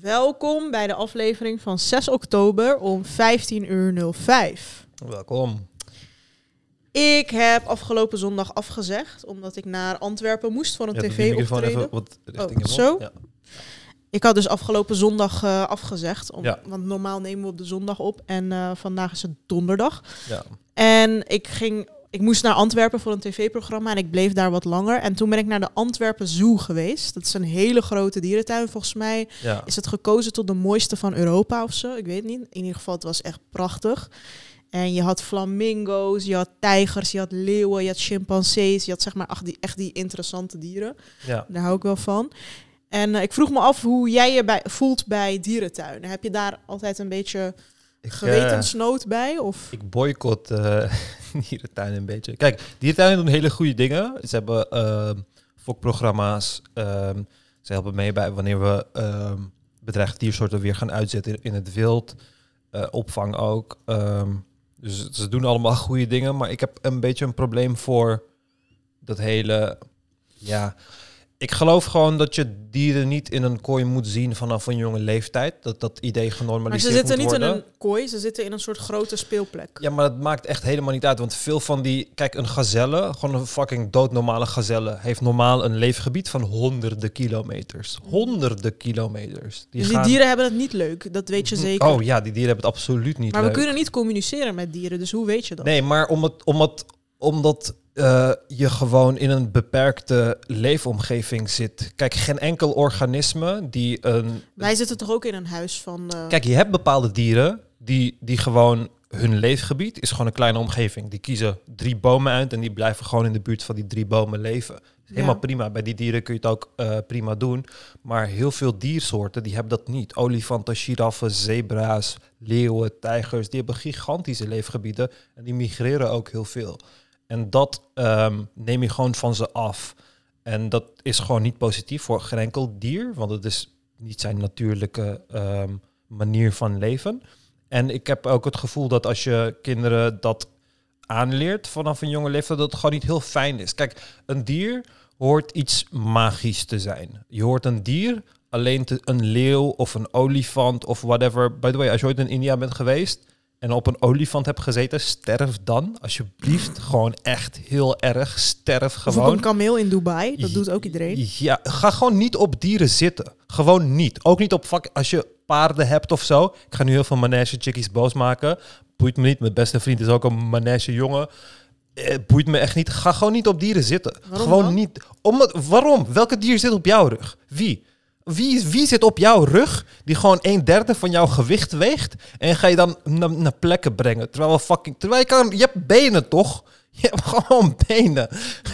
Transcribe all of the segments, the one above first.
Welkom bij de aflevering van 6 oktober om 15 uur 05. Welkom. Ik heb afgelopen zondag afgezegd, omdat ik naar Antwerpen moest voor een tv-optreden. Oh, zo? Ja. Ik had dus afgelopen zondag eh, afgezegd, om, Ja. want normaal nemen we op de zondag op en eh, vandaag is het donderdag. Ja. En ik ging, ik moest naar Antwerpen voor een tv-programma en ik bleef daar wat langer. En toen ben ik naar de Antwerpen Zoo geweest. Dat is een hele grote dierentuin. Volgens mij Ja. is het gekozen tot de mooiste van Europa of zo. Ik weet niet. In ieder geval, het was echt prachtig. En je had flamingo's, je had tijgers, je had leeuwen, je had chimpansees. Je had zeg maar echt die, echt die interessante dieren. ja. Daar hou ik wel van. En eh, ik vroeg me af hoe jij je bij, voelt bij dierentuinen. Heb je daar altijd een beetje Ik, eh, gewetensnood bij? Of? ik boycott eh dierentuinen een beetje. Kijk, dierentuinen doen hele goede dingen. Ze hebben ehm fokprogramma's. ehm, ze helpen mee bij wanneer we ehm bedreigde diersoorten weer gaan uitzetten in, het wild. Eh, opvang ook. Dus ze doen allemaal goede dingen. Maar ik heb een beetje een probleem voor dat hele... Ja, ik geloof gewoon dat je dieren niet in een kooi moet zien vanaf een jonge leeftijd. Dat dat idee Maar genormaliseerd ze zitten niet worden. in een kooi, ze zitten in een soort grote speelplek. Ja, maar dat maakt echt helemaal niet uit. Want veel van die... Kijk, een gazelle, gewoon een fucking doodnormale gazelle... heeft normaal een leefgebied van honderden kilometers. Honderden kilometers. dus die gaan- dieren hebben het niet leuk, dat weet je zeker. Oh ja, die dieren hebben het absoluut niet maar leuk. we kunnen niet communiceren met dieren, dus hoe weet je dat? Nee, maar om het, om het, omdat eh, je gewoon in een beperkte leefomgeving zit. Kijk, geen enkel organisme die een... Wij zitten toch ook in een huis van... eh, Kijk, je hebt bepaalde dieren die, die gewoon hun leefgebied is gewoon een kleine omgeving. Die kiezen drie bomen uit en die blijven gewoon in de buurt van die drie bomen leven. Helemaal Ja. prima. Bij die dieren kun je het ook eh, prima doen. Maar heel veel diersoorten die hebben dat niet. Olifanten, giraffen, zebra's, leeuwen, tijgers, die hebben gigantische leefgebieden en die migreren ook heel veel. En dat ehm, neem je gewoon van ze af. En dat is gewoon niet positief voor geen enkel dier, want het is niet zijn natuurlijke ehm, manier van leven. En ik heb ook het gevoel dat als je kinderen dat aanleert vanaf een jonge leeftijd, dat het gewoon niet heel fijn is. Kijk, een dier hoort iets magisch te zijn. Je hoort een dier alleen te, een leeuw of een olifant of whatever. By the way, als je ooit in India bent geweest en op een olifant hebt gezeten, sterf dan alsjeblieft gewoon echt heel erg. Sterf of op gewoon. een kameel in Dubai, dat doet ook iedereen. Ja, ga gewoon niet op dieren zitten. Gewoon niet. Ook niet op vak als je paarden hebt of zo. Ik ga nu heel veel manege chickies boos maken. Boeit me niet. Mijn beste vriend is ook een manege jongen. Eh, boeit me echt niet. Ga gewoon niet op dieren zitten. Waarom gewoon dan? niet. Omdat, waarom? Welke dier zit op jouw rug? Wie? Wie, wie zit op jouw rug die gewoon een derde van jouw gewicht weegt en ga je dan naar, naar plekken brengen? Terwijl we fucking, terwijl je kan, je hebt benen toch? Je hebt gewoon benen.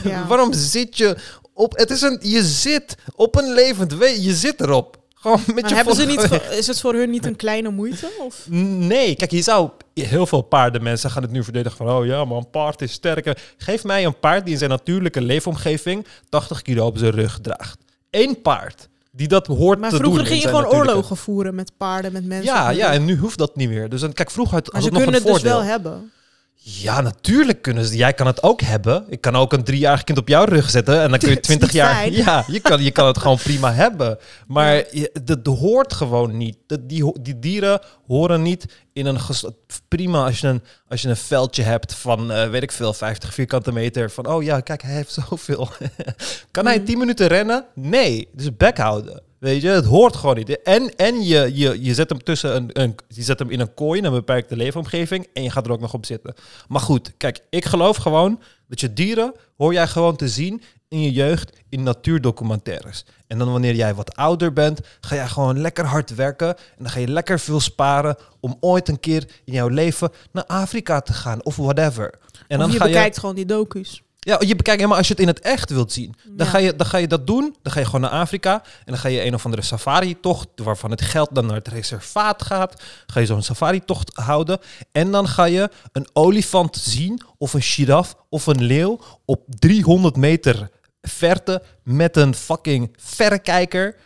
Ja. Waarom zit je op? Het is een, je zit op een levend wezen. Je zit erop. Gewoon met Maar je hebben ze niet, is het voor hun niet een kleine moeite? Of? Nee, kijk, je zou heel veel paardenmensen gaan het nu verdedigen van, oh ja, maar een paard is sterker. Geef mij een paard die in zijn natuurlijke leefomgeving 80 kilo op zijn rug draagt. Eén paard die dat hoort Maar te doen. vroeger in ging je gewoon oorlogen voeren met paarden, met mensen. Ja, ja, en nu hoeft dat niet meer. Dus dan, kijk, vroeger had, maar had ze het nog kunnen het dus wel hebben. Ja, natuurlijk kunnen ze. Jij kan het ook hebben. Ik kan ook een driejarig kind op jouw rug zetten. En dan kun je twintig jaar. fijn. Ja, je kan, je kan het gewoon prima hebben. Maar dat hoort gewoon niet. Dat, die, die dieren horen niet in een. Prima als je een, als je een veldje hebt van, eh, weet ik veel, 50 vierkante meter. Van, oh ja, kijk, hij heeft zoveel. kan hij Mhm. 10 minuten rennen? Nee. Dus bek houden. Weet je, het hoort gewoon niet. En, en je, je, je zet hem tussen een, een, je zet hem in een kooi, in een beperkte leefomgeving. En je gaat er ook nog op zitten. Maar goed, kijk, ik geloof gewoon dat je dieren hoor jij gewoon te zien in je jeugd in natuurdocumentaires. En dan wanneer jij wat ouder bent, ga jij gewoon lekker hard werken. En dan ga je lekker veel sparen om ooit een keer in jouw leven naar Afrika te gaan of whatever. En of dan je ga bekijkt gewoon die docu's. Ja, je bekijkt, maar als je het in het echt wilt zien, dan, Ja. ga je, dan ga je dat doen. Dan ga je gewoon naar Afrika en dan ga je een of andere safari-tocht, waarvan het geld dan naar het reservaat gaat. Ga je zo'n safari-tocht houden en dan ga je een olifant zien of een giraf of een leeuw op 300 meter verte met een fucking verrekijker.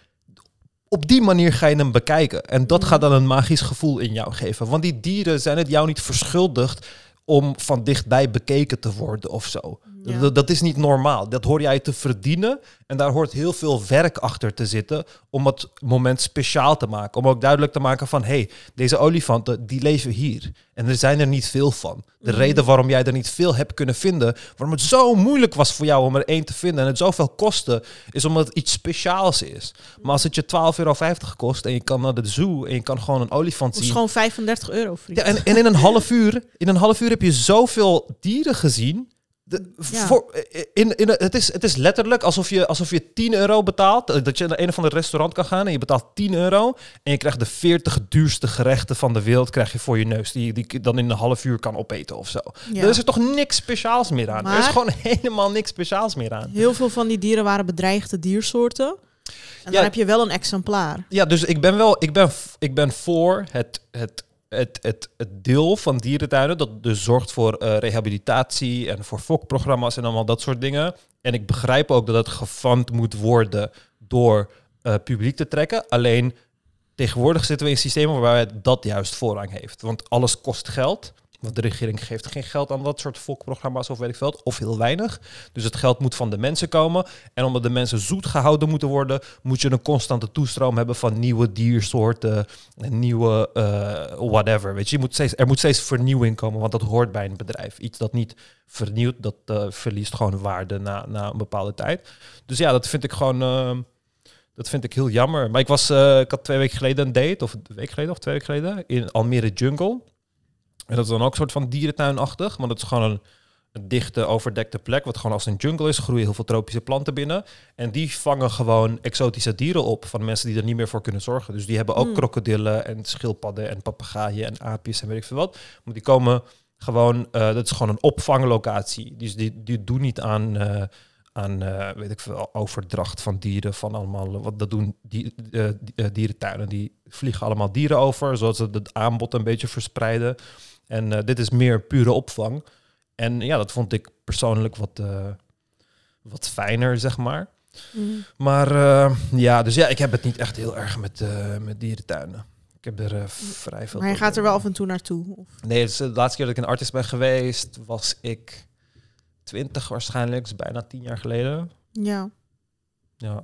Op die manier ga je hem bekijken. En dat Mhm. gaat dan een magisch gevoel in jou geven. Want die dieren zijn het jou niet verschuldigd om van dichtbij bekeken te worden of zo. Ja. Dat, dat is niet normaal. Dat hoor jij te verdienen. En daar hoort heel veel werk achter te zitten om het moment speciaal te maken. Om ook duidelijk te maken van, hey, deze olifanten, die leven hier. En er zijn er niet veel van. De Mhm. reden waarom jij er niet veel hebt kunnen vinden, waarom het zo moeilijk was voor jou om er één te vinden en het zoveel kostte, is omdat het iets speciaals is. Maar als het je 12,50 euro kost en je kan naar de zoo en je kan gewoon een olifant Dat is zien. gewoon 35 euro, vriend. Ja, en, en in een half uur, in een half uur heb je zoveel dieren gezien. De, Ja. voor, in, in, het, is, het is letterlijk alsof je, alsof je 10 euro betaalt. eh, Dat je naar een of ander restaurant kan gaan en je betaalt 10 euro. En je krijgt de 40 duurste gerechten van de wereld krijg je voor je neus. Die die je dan in een half uur kan opeten of zo. Ja. Er is er toch niks speciaals meer aan. Er is gewoon helemaal niks speciaals meer aan. Heel veel van die dieren waren bedreigde diersoorten. En dan heb je wel een exemplaar. Ja, dus ik ben wel, ik ben, ik ben voor het, het, het, het, het deel van dierentuinen dat dus zorgt voor eh, rehabilitatie en voor fokprogramma's en allemaal dat soort dingen. En ik begrijp ook dat het gefund moet worden door eh, publiek te trekken. Alleen tegenwoordig zitten we in systemen waarbij dat juist voorrang heeft. Want alles kost geld. Want de regering geeft geen geld aan dat soort fokprogramma's of weet ik veel, of heel weinig. Dus het geld moet van de mensen komen. En omdat de mensen zoet gehouden moeten worden, moet je een constante toestroom hebben van nieuwe diersoorten, en nieuwe eh, whatever. Weet je, moet er moet steeds vernieuwing komen, want dat hoort bij een bedrijf. Iets dat niet vernieuwt, dat eh, verliest gewoon waarde na, na een bepaalde tijd. Dus ja, dat vind ik gewoon. eh, dat vind ik heel jammer. Maar ik was, ik had twee weken geleden een date, of een week geleden of twee weken geleden, in Almere Jungle. En dat is dan ook een soort van dierentuinachtig, maar dat is gewoon een, een dichte, overdekte plek, wat gewoon als een jungle is, groeien heel veel tropische planten binnen. En die vangen gewoon exotische dieren op van mensen die er niet meer voor kunnen zorgen. Dus die hebben ook Hmm. krokodillen en schildpadden en papegaaien en aapjes en weet ik veel wat. Maar die komen gewoon, eh, dat is gewoon een opvanglocatie. Dus die, die doen niet aan, eh, aan eh, weet ik veel, overdracht van dieren, van allemaal, wat dat doen die, die- dierentuinen. Die vliegen allemaal dieren over, zodat ze het aanbod een beetje verspreiden. En eh, dit is meer pure opvang. En ja, dat vond ik persoonlijk wat, eh, wat fijner, zeg maar. Maar eh, ja, dus ja, ik heb het niet echt heel erg met, met dierentuinen. Ik heb er vrij veel. Maar je gaat er wel af en toe naartoe. Of... Nee, de laatste keer dat ik een artist ben geweest, was ik 20 waarschijnlijk, dus bijna tien jaar geleden. Ja. Ja.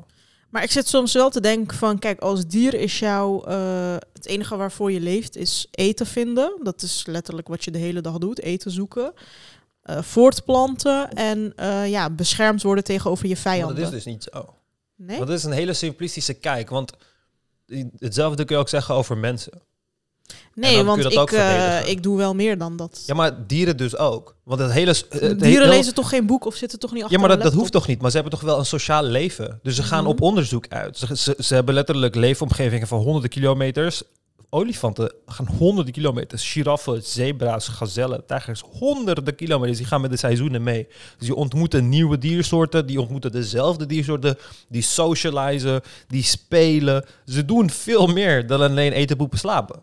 Maar ik zit soms wel te denken van, kijk, als dier is jouw, eh, het enige waarvoor je leeft is eten vinden. Dat is letterlijk wat je de hele dag doet, eten zoeken. Eh, voortplanten en eh, ja, beschermd worden tegenover je Maar vijanden. dat is dus niet zo. Nee? Dat is een hele simplistische kijk, want hetzelfde kun je ook zeggen over mensen. Nee, want ik, eh, ik doe wel meer dan dat. Ja, maar dieren dus ook. Want het hele... Het Dieren hele- lezen toch geen boek of zitten toch niet achter Ja, maar dat, dat hoeft toch niet? Maar ze hebben toch wel een sociaal leven. Dus ze gaan Mhm. op onderzoek uit. Ze, ze, ze hebben letterlijk leefomgevingen van honderden kilometers. Olifanten gaan honderden kilometers. Giraffen, zebra's, gazellen, tijgers, honderden kilometers. Die gaan met de seizoenen mee. Dus die ontmoeten nieuwe diersoorten. Die ontmoeten dezelfde diersoorten. Die socializen, die spelen. Ze doen veel meer dan alleen eten, poepen, slapen.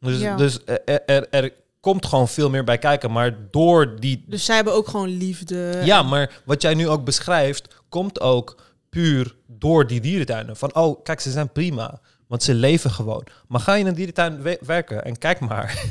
Dus, Ja. dus er, er, er komt gewoon veel meer bij kijken. Maar door die Dus zij hebben ook gewoon liefde. ja, maar wat jij nu ook beschrijft, komt ook puur door die dierentuinen. Van, oh, kijk, ze zijn prima, want ze leven gewoon. Maar ga je in een dierentuin we- werken en kijk maar,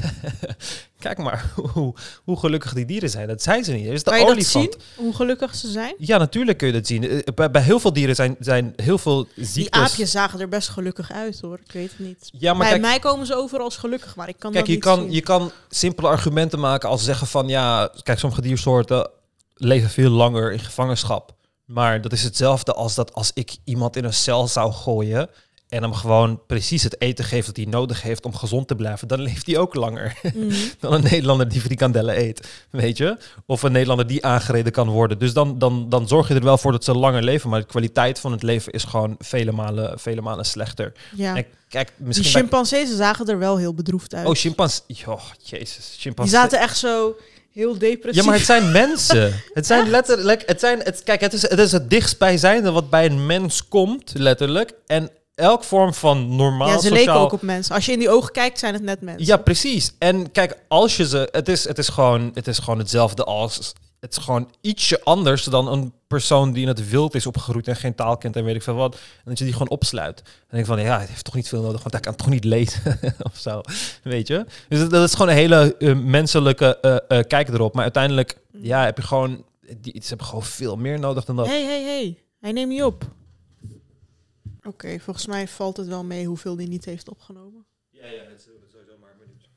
kijk maar hoe, hoe gelukkig die dieren zijn. Dat zijn ze niet. Is de Kan je dat olifant. zien? Hoe gelukkig ze zijn? Ja, natuurlijk kun je dat zien. Eh, Bij, bij heel veel dieren zijn, zijn heel veel Die ziektes. aapjes zagen er best gelukkig uit hoor. Ik weet het niet. Ja, maar Bij kijk, mij komen ze over als gelukkig, maar ik kan Kijk, dat je niet kan, zien. je kan simpele argumenten maken als zeggen van ja, kijk, sommige diersoorten leven veel langer in gevangenschap. Maar dat is hetzelfde als dat als ik iemand in een cel zou gooien en hem gewoon precies het eten geeft dat hij nodig heeft om gezond te blijven, dan leeft hij ook langer Mhm. dan een Nederlander die frikandellen eet, weet je? Of een Nederlander die aangereden kan worden. Dus dan, dan, dan zorg je er wel voor dat ze langer leven, maar de kwaliteit van het leven is gewoon vele malen, vele malen slechter. Ja. En kijk, Die misschien bij- chimpansees zagen er wel heel bedroefd uit. Oh, chimpansee. Oh, jezus. die Chimpansee. zaten echt zo heel depressief. Ja, maar het zijn mensen. Het zijn letterlijk. Het zijn, het, kijk, het is, het is het dichtstbijzijnde wat bij een mens komt, letterlijk. En elk vorm van normaal Ja, ze sociaal... leken ook op mensen. Als je in die ogen kijkt, zijn het net mensen. Ja, precies. En kijk, als je ze... Het is, het is, gewoon, het is gewoon hetzelfde als... Het is gewoon ietsje anders dan een persoon die in het wild is opgegroeid en geen taal kent en weet ik veel wat. En dat je die gewoon opsluit. En denk van, ja, hij heeft toch niet veel nodig, want hij kan toch niet lezen of zo. Weet je? Dus dat, dat is gewoon een hele eh, menselijke eh, kijk erop. Maar uiteindelijk, ja, heb je gewoon... Die, ze hebben gewoon veel meer nodig dan dat. Hé, hé, hé. Hij neemt niet op. Oké, volgens mij valt het wel mee hoeveel die niet heeft opgenomen. Ja, ja, het is sowieso maar een minuut.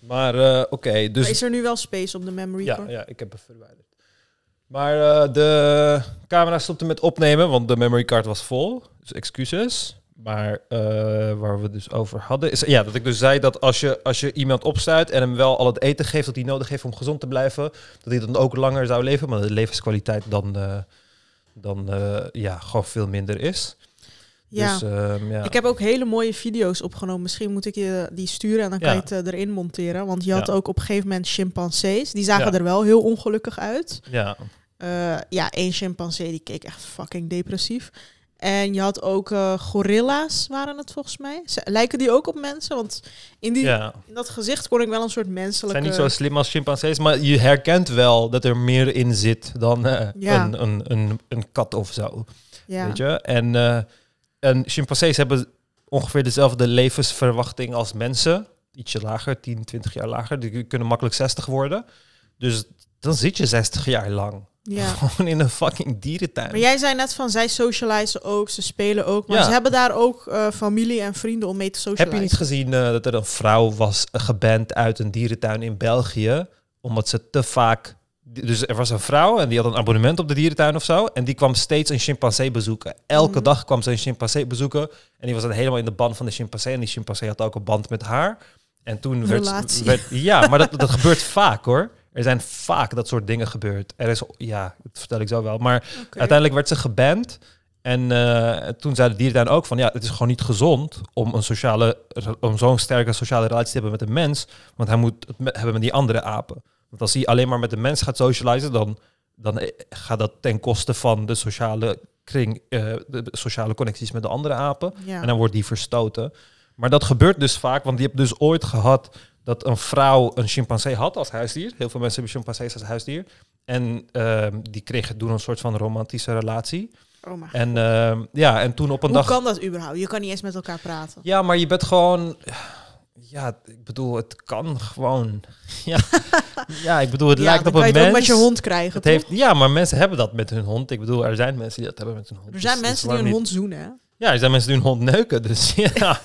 Maar eh, oké, dus... Maar is er nu wel space op de memory Ja, card? ja, ik heb het verwijderd. Maar eh, de camera stopte met opnemen, want de memory card was vol. Dus excuses. Maar eh, waar we dus over hadden, is ja, dat ik dus zei dat als je, als je iemand opstuit en hem wel al het eten geeft dat hij nodig heeft om gezond te blijven, dat hij dan ook langer zou leven, maar de levenskwaliteit dan, dan eh, ja, gewoon veel minder is. Ja. Dus, ehm, ja. Ik heb ook hele mooie video's opgenomen. Misschien moet ik je die sturen en dan kan je het eh, erin monteren. Want je had Ja. ook op een gegeven moment chimpansees. Die zagen Ja. er wel heel ongelukkig uit. ja. Eh, ja, één chimpansee die keek echt fucking depressief. En je had ook eh, gorilla's, waren het volgens mij. Lijken die ook op mensen? Want in, die, ja. in dat gezicht kon ik wel een soort Ze menselijke... zijn niet zo slim als chimpansees, maar je herkent wel dat er meer in zit dan eh, Ja. een, een, een, een kat of zo. ja. Weet je? En, eh, en chimpansees hebben ongeveer dezelfde levensverwachting als mensen. Ietsje lager, 10, 20 jaar lager. Die kunnen makkelijk 60 worden. Dus dan zit je 60 jaar lang. Ja. Gewoon in een fucking dierentuin. Maar jij zei net van, zij socializen ook, ze spelen ook. Maar Ja. ze hebben daar ook eh, familie en vrienden om mee te socializen. Heb je niet gezien eh, dat er een vrouw was eh, geband uit een dierentuin in België? Omdat ze te vaak... Dus er was een vrouw en die had een abonnement op de dierentuin of zo. En die kwam steeds een chimpansee bezoeken. Elke Mhm. dag kwam ze een chimpansee bezoeken. En die was dan helemaal in de band van de chimpansee. En die chimpansee had ook een band met haar. En toen werd, Relatie. werd... Ja, maar dat, dat gebeurt vaak hoor. Er zijn vaak dat soort dingen gebeurd. Er is... Ja, dat vertel ik zo wel. Maar. Uiteindelijk werd ze geband. En eh, toen zei de dierentuin ook van ja, het is gewoon niet gezond om een sociale, om zo'n sterke sociale relatie te hebben met een mens. Want hij moet het hebben met die andere apen. Want als hij alleen maar met de mens gaat socializen, dan, dan eh, gaat dat ten koste van de sociale kring, eh, de sociale connecties met de andere apen. Ja. En dan wordt die verstoten. Maar dat gebeurt dus vaak, want die heb dus ooit gehad dat een vrouw een chimpansee had als huisdier. Heel veel mensen hebben chimpansees als huisdier. En ehm, die kregen toen een soort van romantische relatie. Oh En ehm, ja, en toen op een Hoe dag. kan dat überhaupt? Je kan niet eens met elkaar praten. Ja, maar je bent gewoon. Ja, ik bedoel, het kan gewoon. Ja, ja ik bedoel, het ja, lijkt op een je het mens. ook met je hond krijgen, Het heeft, ja, maar mensen hebben dat met hun hond. Ik bedoel, er zijn mensen die dat hebben met hun hond. Er zijn mensen die een niet- hond zoenen, hè? Ja, er zijn mensen die hun hond neuken. Dus ja,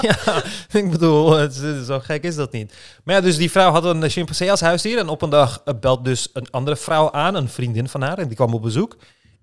ja ik bedoel, het zo gek is dat niet. Maar ja, dus die vrouw had een chimpansee als huisdier. En op een dag eh, belt dus een andere vrouw aan, een vriendin van haar. En die kwam op bezoek.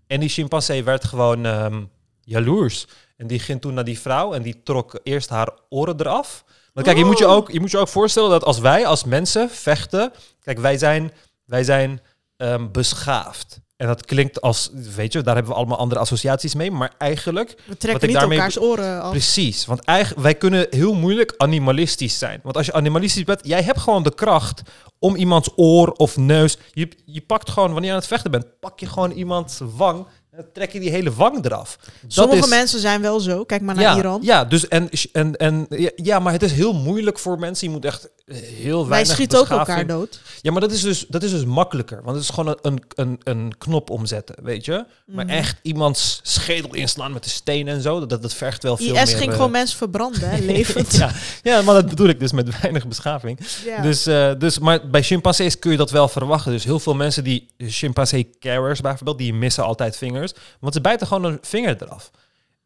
En die chimpansee werd gewoon ehm, jaloers. En die ging toen naar die vrouw en die trok eerst haar oren eraf. Want kijk, je moet je, Oh. ook, je moet je ook voorstellen dat als wij als mensen vechten... Kijk, wij zijn, wij zijn ehm, beschaafd. En dat klinkt als, weet je, daar hebben we allemaal andere associaties mee. Maar eigenlijk We Wat trekken ik niet daarmee elkaars oren af. Precies, want eigenlijk, wij kunnen heel moeilijk animalistisch zijn. Want als je animalistisch bent, jij hebt gewoon de kracht om iemands oor of neus... Je, je pakt gewoon, wanneer je aan het vechten bent, pak je gewoon iemands wang... dan trek je die hele wang eraf. Sommige is- mensen zijn wel zo. Kijk maar naar ja, Iran. Ja, dus en, en, en, ja, maar het is heel moeilijk voor mensen. Je moet echt heel Wij weinig schieten ook elkaar dood. Ja, maar dat is dus, dat is dus makkelijker. Want het is gewoon een, een, een knop omzetten, weet je. Maar Mhm. echt iemands schedel inslaan met de steen en zo... dat, dat vergt wel veel IS meer... ging eh, gewoon mensen verbranden, hè, levend. ja, ja, maar dat bedoel ik dus met weinig beschaving. Ja. Dus, eh, dus, maar bij chimpansees kun je dat wel verwachten. Dus heel veel mensen die chimpansee carers bijvoorbeeld, die missen altijd vingers. Want ze bijten gewoon een vinger eraf.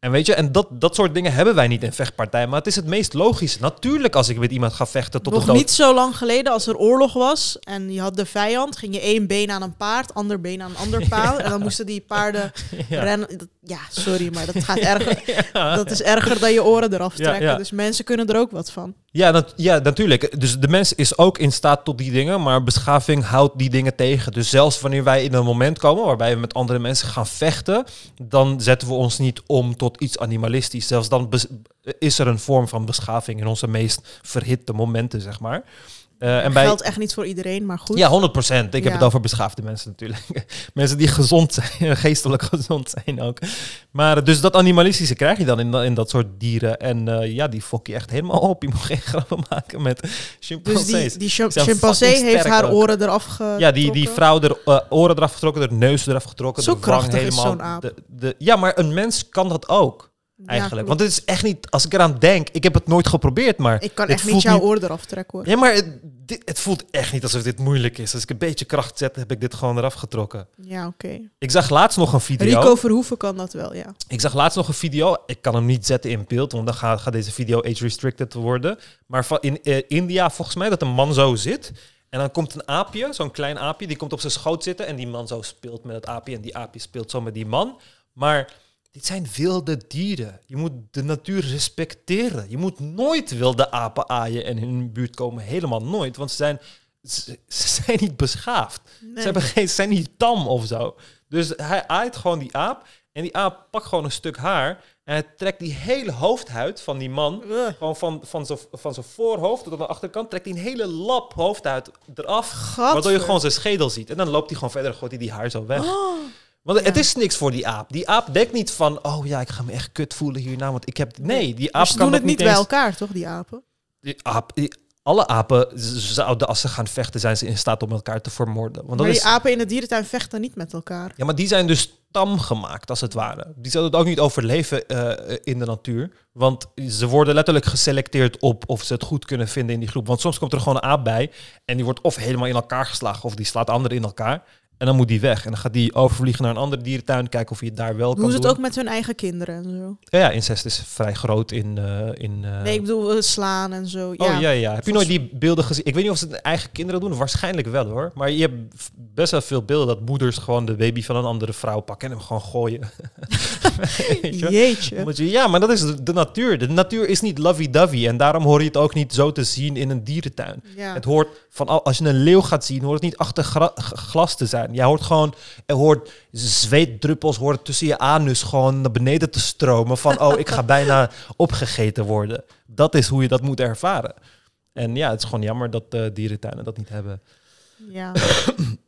En weet je, en dat, dat soort dingen hebben wij niet in vechtpartijen. Maar het is het meest logische. Natuurlijk, als ik met iemand ga vechten tot Nog de dood. niet zo lang geleden, als er oorlog was en je had de vijand, ging je één been aan een paard, ander been aan een ander paard. En dan moesten die paarden Ja. rennen. Dat- Ja, sorry, maar dat gaat erger. Dat is erger dan je oren eraf trekken. Dus mensen kunnen er ook wat van. Ja, nat- ja, natuurlijk. Dus de mens is ook in staat tot die dingen, maar beschaving houdt die dingen tegen. Dus zelfs wanneer wij in een moment komen waarbij we met andere mensen gaan vechten, dan zetten we ons niet om tot iets animalistisch. Zelfs dan is er een vorm van beschaving in onze meest verhitte momenten, zeg maar. Eh, en bij, Geldt echt niet voor iedereen, maar goed. ja, 100 procent. Ik heb het over beschaafde mensen natuurlijk. mensen die gezond zijn, geestelijk gezond zijn ook. Maar dus dat animalistische krijg je dan in, dat- in dat soort dieren. En eh, ja, die fok je echt helemaal op. Je moet geen grappen maken met Dus chimpansees. die, die zijn chimpansee heeft haar ook. oren eraf getrokken. ja, die, die vrouw er eh, oren eraf getrokken, de neus eraf getrokken. Zo de krachtig is helemaal. zo'n aap. De, de, ja, maar een mens kan dat ook. Eigenlijk. Want het is echt niet, als ik eraan denk, ik heb het nooit geprobeerd, maar Ik kan echt niet jouw oor eraf trekken hoor. Ja, maar het, dit, het voelt echt niet alsof dit moeilijk is. Als ik een beetje kracht zet, heb ik dit gewoon eraf getrokken. Ja, oké. Ik zag laatst nog een video. Rico Verhoeven kan dat wel, ja. Ik zag laatst nog een video. Ik kan hem niet zetten in beeld, want dan gaat, gaat deze video age-restricted worden. Maar van in eh, India, volgens mij, dat een man zo zit. En dan komt een aapje, zo'n klein aapje, die komt op zijn schoot zitten. En die man zo speelt met het aapje. En die aapje speelt zo met die man. Maar dit zijn wilde dieren. Je moet de natuur respecteren. Je moet nooit wilde apen aaien en in hun buurt komen. Helemaal nooit. Want ze zijn, ze, ze zijn niet beschaafd. Nee. Ze, hebben geen, ze zijn niet tam of zo. Dus hij aait gewoon die aap. En die aap pakt gewoon een stuk haar. En hij trekt die hele hoofdhuid van die man. Gewoon van, van zijn van zijn voorhoofd tot aan de achterkant. Trekt hij een hele lap hoofdhuid eraf. Waardoor je gewoon zijn schedel ziet. En dan loopt hij gewoon verder. Gooit hij die haar zo weg. Oh, Want het is niks voor die aap. Die aap denkt niet van, oh ja, ik ga me echt kut voelen hierna, want ik heb... Nee, die maar aap ze kan doen het niet eens- bij elkaar, toch, die apen? Die aap, die- alle apen zouden, als ze gaan vechten, zijn ze in staat om elkaar te vermoorden. Want Maar is, die apen in de dierentuin vechten niet met elkaar. ja, maar die zijn dus tam gemaakt, als het ware. Die zouden het ook niet overleven eh, in de natuur. Want ze worden letterlijk geselecteerd op of ze het goed kunnen vinden in die groep. Want soms komt er gewoon een aap bij en die wordt of helemaal in elkaar geslagen of die slaat anderen in elkaar. En dan moet die weg. En dan gaat die overvliegen naar een andere dierentuin, kijken of hij het daar wel kan Doen ze het ook met hun eigen kinderen en zo? Ja, ja, incest is vrij groot in... eh, in eh, Nee, ik bedoel eh, slaan en zo. Oh ja, ja. Heb je nooit die beelden gezien? Ik weet niet of ze het eigen kinderen doen. Waarschijnlijk wel hoor. Maar je hebt best wel veel beelden dat moeders gewoon de baby van een andere vrouw pakken en hem gewoon gooien. Weet je? Jeetje. Omdat je- ja, maar dat is de, natuur. De natuur is niet lovey-dovey. En daarom hoor je het ook niet zo te zien in een dierentuin. Ja. Het hoort van al- als je een leeuw gaat zien, hoort het niet achter glas te zijn. Jij hoort gewoon, er hoort zweetdruppels horen tussen je anus gewoon naar beneden te stromen. Van oh, ik ga bijna opgegeten worden. Dat is hoe je dat moet ervaren. En ja, het is gewoon jammer dat eh, dierentuinen dat niet hebben. ja.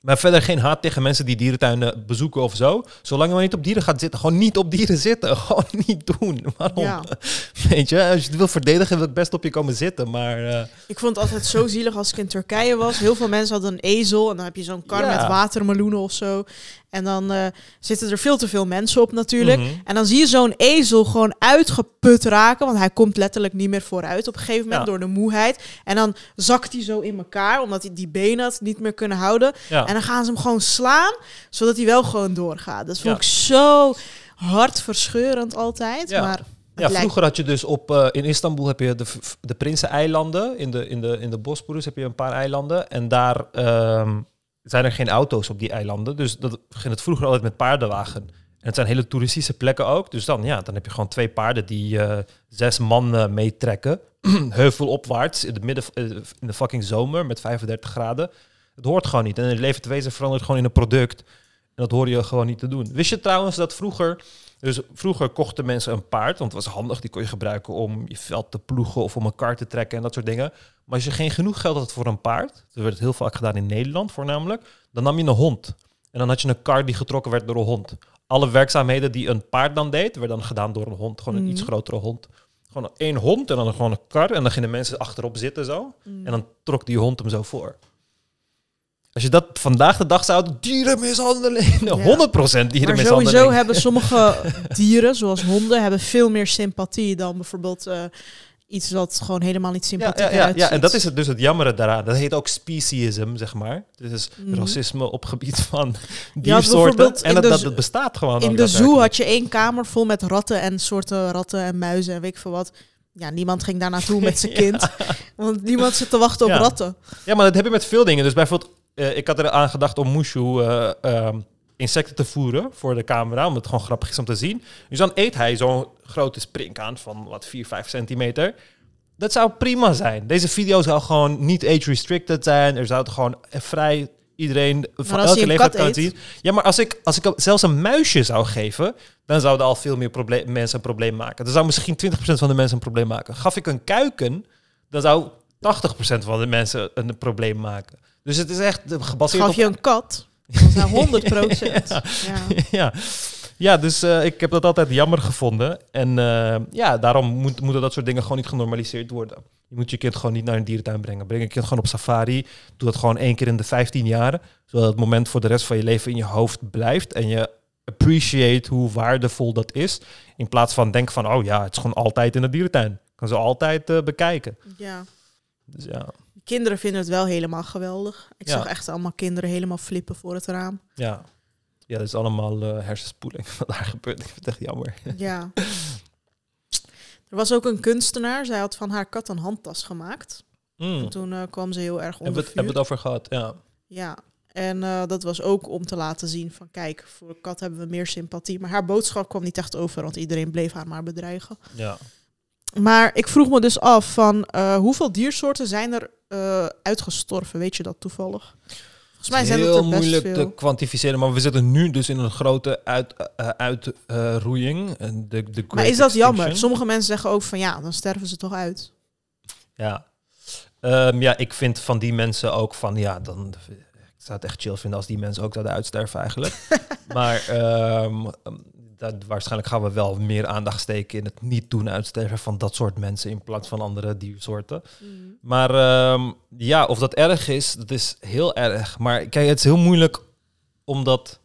Maar verder geen haat tegen mensen die dierentuinen bezoeken of zo. Zolang je maar niet op dieren gaat zitten. Gewoon niet op dieren zitten. Gewoon niet doen. Waarom? Ja. Weet je, als je het wil verdedigen, wil ik best op je komen zitten. Maar eh, Ik vond het altijd zo zielig als ik in Turkije was. Heel veel mensen hadden een ezel en dan heb je zo'n kar Ja. met watermeloenen of zo. En dan eh, zitten er veel te veel mensen op natuurlijk. Mhm. En dan zie je zo'n ezel gewoon uitgeput raken, want hij komt letterlijk niet meer vooruit op een gegeven moment Ja. door de moeheid. En dan zakt hij zo in elkaar, omdat hij die benen het niet meer kunnen houden. ja. En dan gaan ze hem gewoon slaan, zodat hij wel gewoon doorgaat. Dat vond Ja. ik zo hartverscheurend altijd. Ja. Maar Ja, vroeger had je dus op eh, in Istanbul heb je de, de Prinseneilanden. In de, in de, in de Bosporus heb je een paar eilanden. En daar ehm, zijn er geen auto's op die eilanden. Dus dat ging het vroeger altijd met paardenwagen. En het zijn hele toeristische plekken ook. Dus dan, ja, dan heb je gewoon twee paarden die eh, zes man eh, meetrekken. Heuvelopwaarts in de midden eh, in de fucking zomer met 35 graden. Het hoort gewoon niet. En het levenswezen verandert gewoon in een product. En dat hoor je gewoon niet te doen. Wist je trouwens dat vroeger dus vroeger kochten mensen een paard, want het was handig. Die kon je gebruiken om je veld te ploegen of om een kar te trekken en dat soort dingen. Maar als je geen genoeg geld had voor een paard, dat werd het heel vaak gedaan in Nederland voornamelijk, dan nam je een hond. En dan had je een kar die getrokken werd door een hond. Alle werkzaamheden die een paard dan deed, werden dan gedaan door een hond. Gewoon een iets grotere hond. Gewoon één hond en dan gewoon een kar. En dan gingen mensen achterop zitten zo. Mm. En dan trok die hond hem zo voor. Als je dat vandaag de dag zou dierenmishandeling. Ja. 100% Maar dierenmishandeling. sowieso hebben sommige dieren, zoals honden, hebben veel meer sympathie dan bijvoorbeeld eh, iets wat gewoon helemaal niet sympathiek ja, ja, ja, en dat is het, dus het jammere daaraan. Dat heet ook speciesm, zeg maar. Dit is Mhm. racisme op gebied van diersoorten. En dat, dat, bestaat gewoon. In de zoo had je één kamer vol met ratten en soorten ratten en muizen en weet ik veel wat. Ja, niemand ging daar naartoe met zijn kind. Want niemand zit te wachten op Ja. ratten. Ja, maar dat heb je met veel dingen. Dus bijvoorbeeld, eh, ik had eraan gedacht om Mushu eh, ehm, insecten te voeren voor de camera. Omdat het gewoon grappig is om te zien. Dus dan eet hij zo'n grote springkaan van wat 4, 5 centimeter. Dat zou prima zijn. Deze video zou gewoon niet age-restricted zijn. Er zou het gewoon vrij iedereen van elke leeftijd kan zien. Ja, maar als ik, als ik zelfs een muisje zou geven, dan zouden al veel meer probleem, mensen een probleem maken. Dan zou misschien 20% van de mensen een probleem maken. Gaf ik een kuiken, dan zou 80% van de mensen een probleem maken. Dus het is echt eh, gebaseerd Gaf op... je een kat, zou 100 procent. ja. ja. ja, dus eh, ik heb dat altijd jammer gevonden. En eh, ja, daarom moet, moeten dat soort dingen gewoon niet genormaliseerd worden. Je moet je kind gewoon niet naar een dierentuin brengen. Breng je kind gewoon op safari. Doe dat gewoon één keer in de 15 jaar. Zodat het moment voor de rest van je leven in je hoofd blijft. En je appreciate hoe waardevol dat is. In plaats van denken van, oh ja, het is gewoon altijd in de dierentuin. Kan ze altijd bekijken. Ja. Dus ja, Kinderen vinden het wel helemaal geweldig. Ik Ja. zag echt allemaal kinderen helemaal flippen voor het raam. ja. Ja, dat is allemaal eh, hersenspoeling wat daar gebeurt. Ik vind het echt jammer. Ja. Er was ook een kunstenaar. Zij had van haar kat een handtas gemaakt. Mm. En toen eh, kwam ze heel erg Hebben onder we het, hebben we vuur. het over gehad, ja. Ja. En eh, dat was ook om te laten zien van kijk, voor een kat hebben we meer sympathie. Maar haar boodschap kwam niet echt over, want iedereen bleef haar maar bedreigen. ja. Maar ik vroeg me dus af van hoeveel diersoorten zijn er eh, uitgestorven? Weet je dat toevallig? Volgens mij zijn heel het best moeilijk veel. te kwantificeren, maar we zitten nu dus in een grote uitroeiing. Uit, eh, roeiing. En de, de Maar is dat jammer? Sommige mensen zeggen ook van ja, dan sterven ze toch uit. Ja. Ehm, ja, ik vind van die mensen ook van ja, dan. Ik zou het echt chill vinden als die mensen ook zouden uitsterven eigenlijk. maar ehm, dat, waarschijnlijk gaan we wel meer aandacht steken in het niet doen uitsterven van dat soort mensen in plaats van andere diersoorten. Maar ehm, ja, of dat erg is, dat is heel erg. Maar kijk, het is heel moeilijk omdat.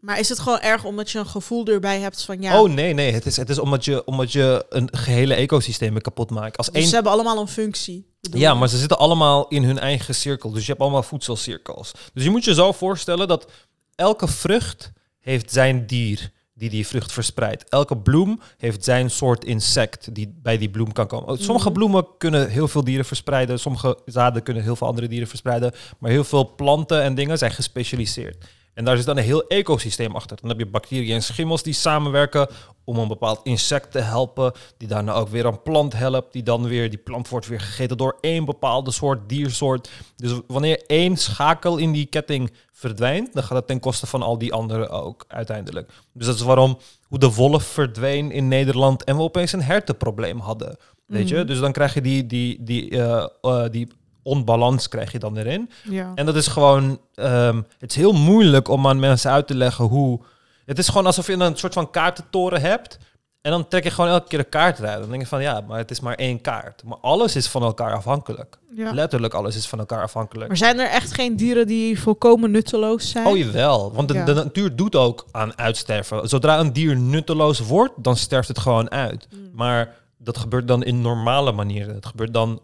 Maar is het gewoon erg omdat je een gevoel erbij hebt van ja, Oh nee, nee, het is, het is omdat, je, omdat je een gehele ecosysteem kapot maakt. Als dus één ze hebben allemaal een functie. Ja, maar ze zitten allemaal in hun eigen cirkel. Dus je hebt allemaal voedselcirkels. Dus je moet je zo voorstellen dat elke vrucht heeft zijn dier die die vrucht verspreidt. Elke bloem heeft zijn soort insect die bij die bloem kan komen. Sommige Mhm. bloemen kunnen heel veel dieren verspreiden. Sommige zaden kunnen heel veel andere dieren verspreiden. Maar heel veel planten en dingen zijn gespecialiseerd. En daar zit dan een heel ecosysteem achter. Dan heb je bacteriën en schimmels die samenwerken om een bepaald insect te helpen. Die daarna ook weer een plant helpt. Die dan weer, die plant wordt weer gegeten door één bepaalde soort diersoort. Dus wanneer één schakel in die ketting verdwijnt, dan gaat het ten koste van al die anderen ook uiteindelijk. Dus dat is waarom hoe de wolf verdween in Nederland en we opeens een hertenprobleem hadden. Weet je? Mhm. Dus dan krijg je die, die, die, eh, eh, die onbalans krijg je dan erin. ja. En dat is gewoon, ehm, het is heel moeilijk om aan mensen uit te leggen hoe. Het is gewoon alsof je een soort van kaartentoren hebt. En dan trek je gewoon elke keer een kaart eruit. Dan denk je van ja, maar het is maar één kaart. Maar alles is van elkaar afhankelijk. Ja. Letterlijk alles is van elkaar afhankelijk. Maar zijn er echt geen dieren die volkomen nutteloos zijn? Oh jawel, want de, Ja. de natuur doet ook aan uitsterven. Zodra een dier nutteloos wordt, dan sterft het gewoon uit. Mm. Maar dat gebeurt dan in normale manieren. Het gebeurt dan,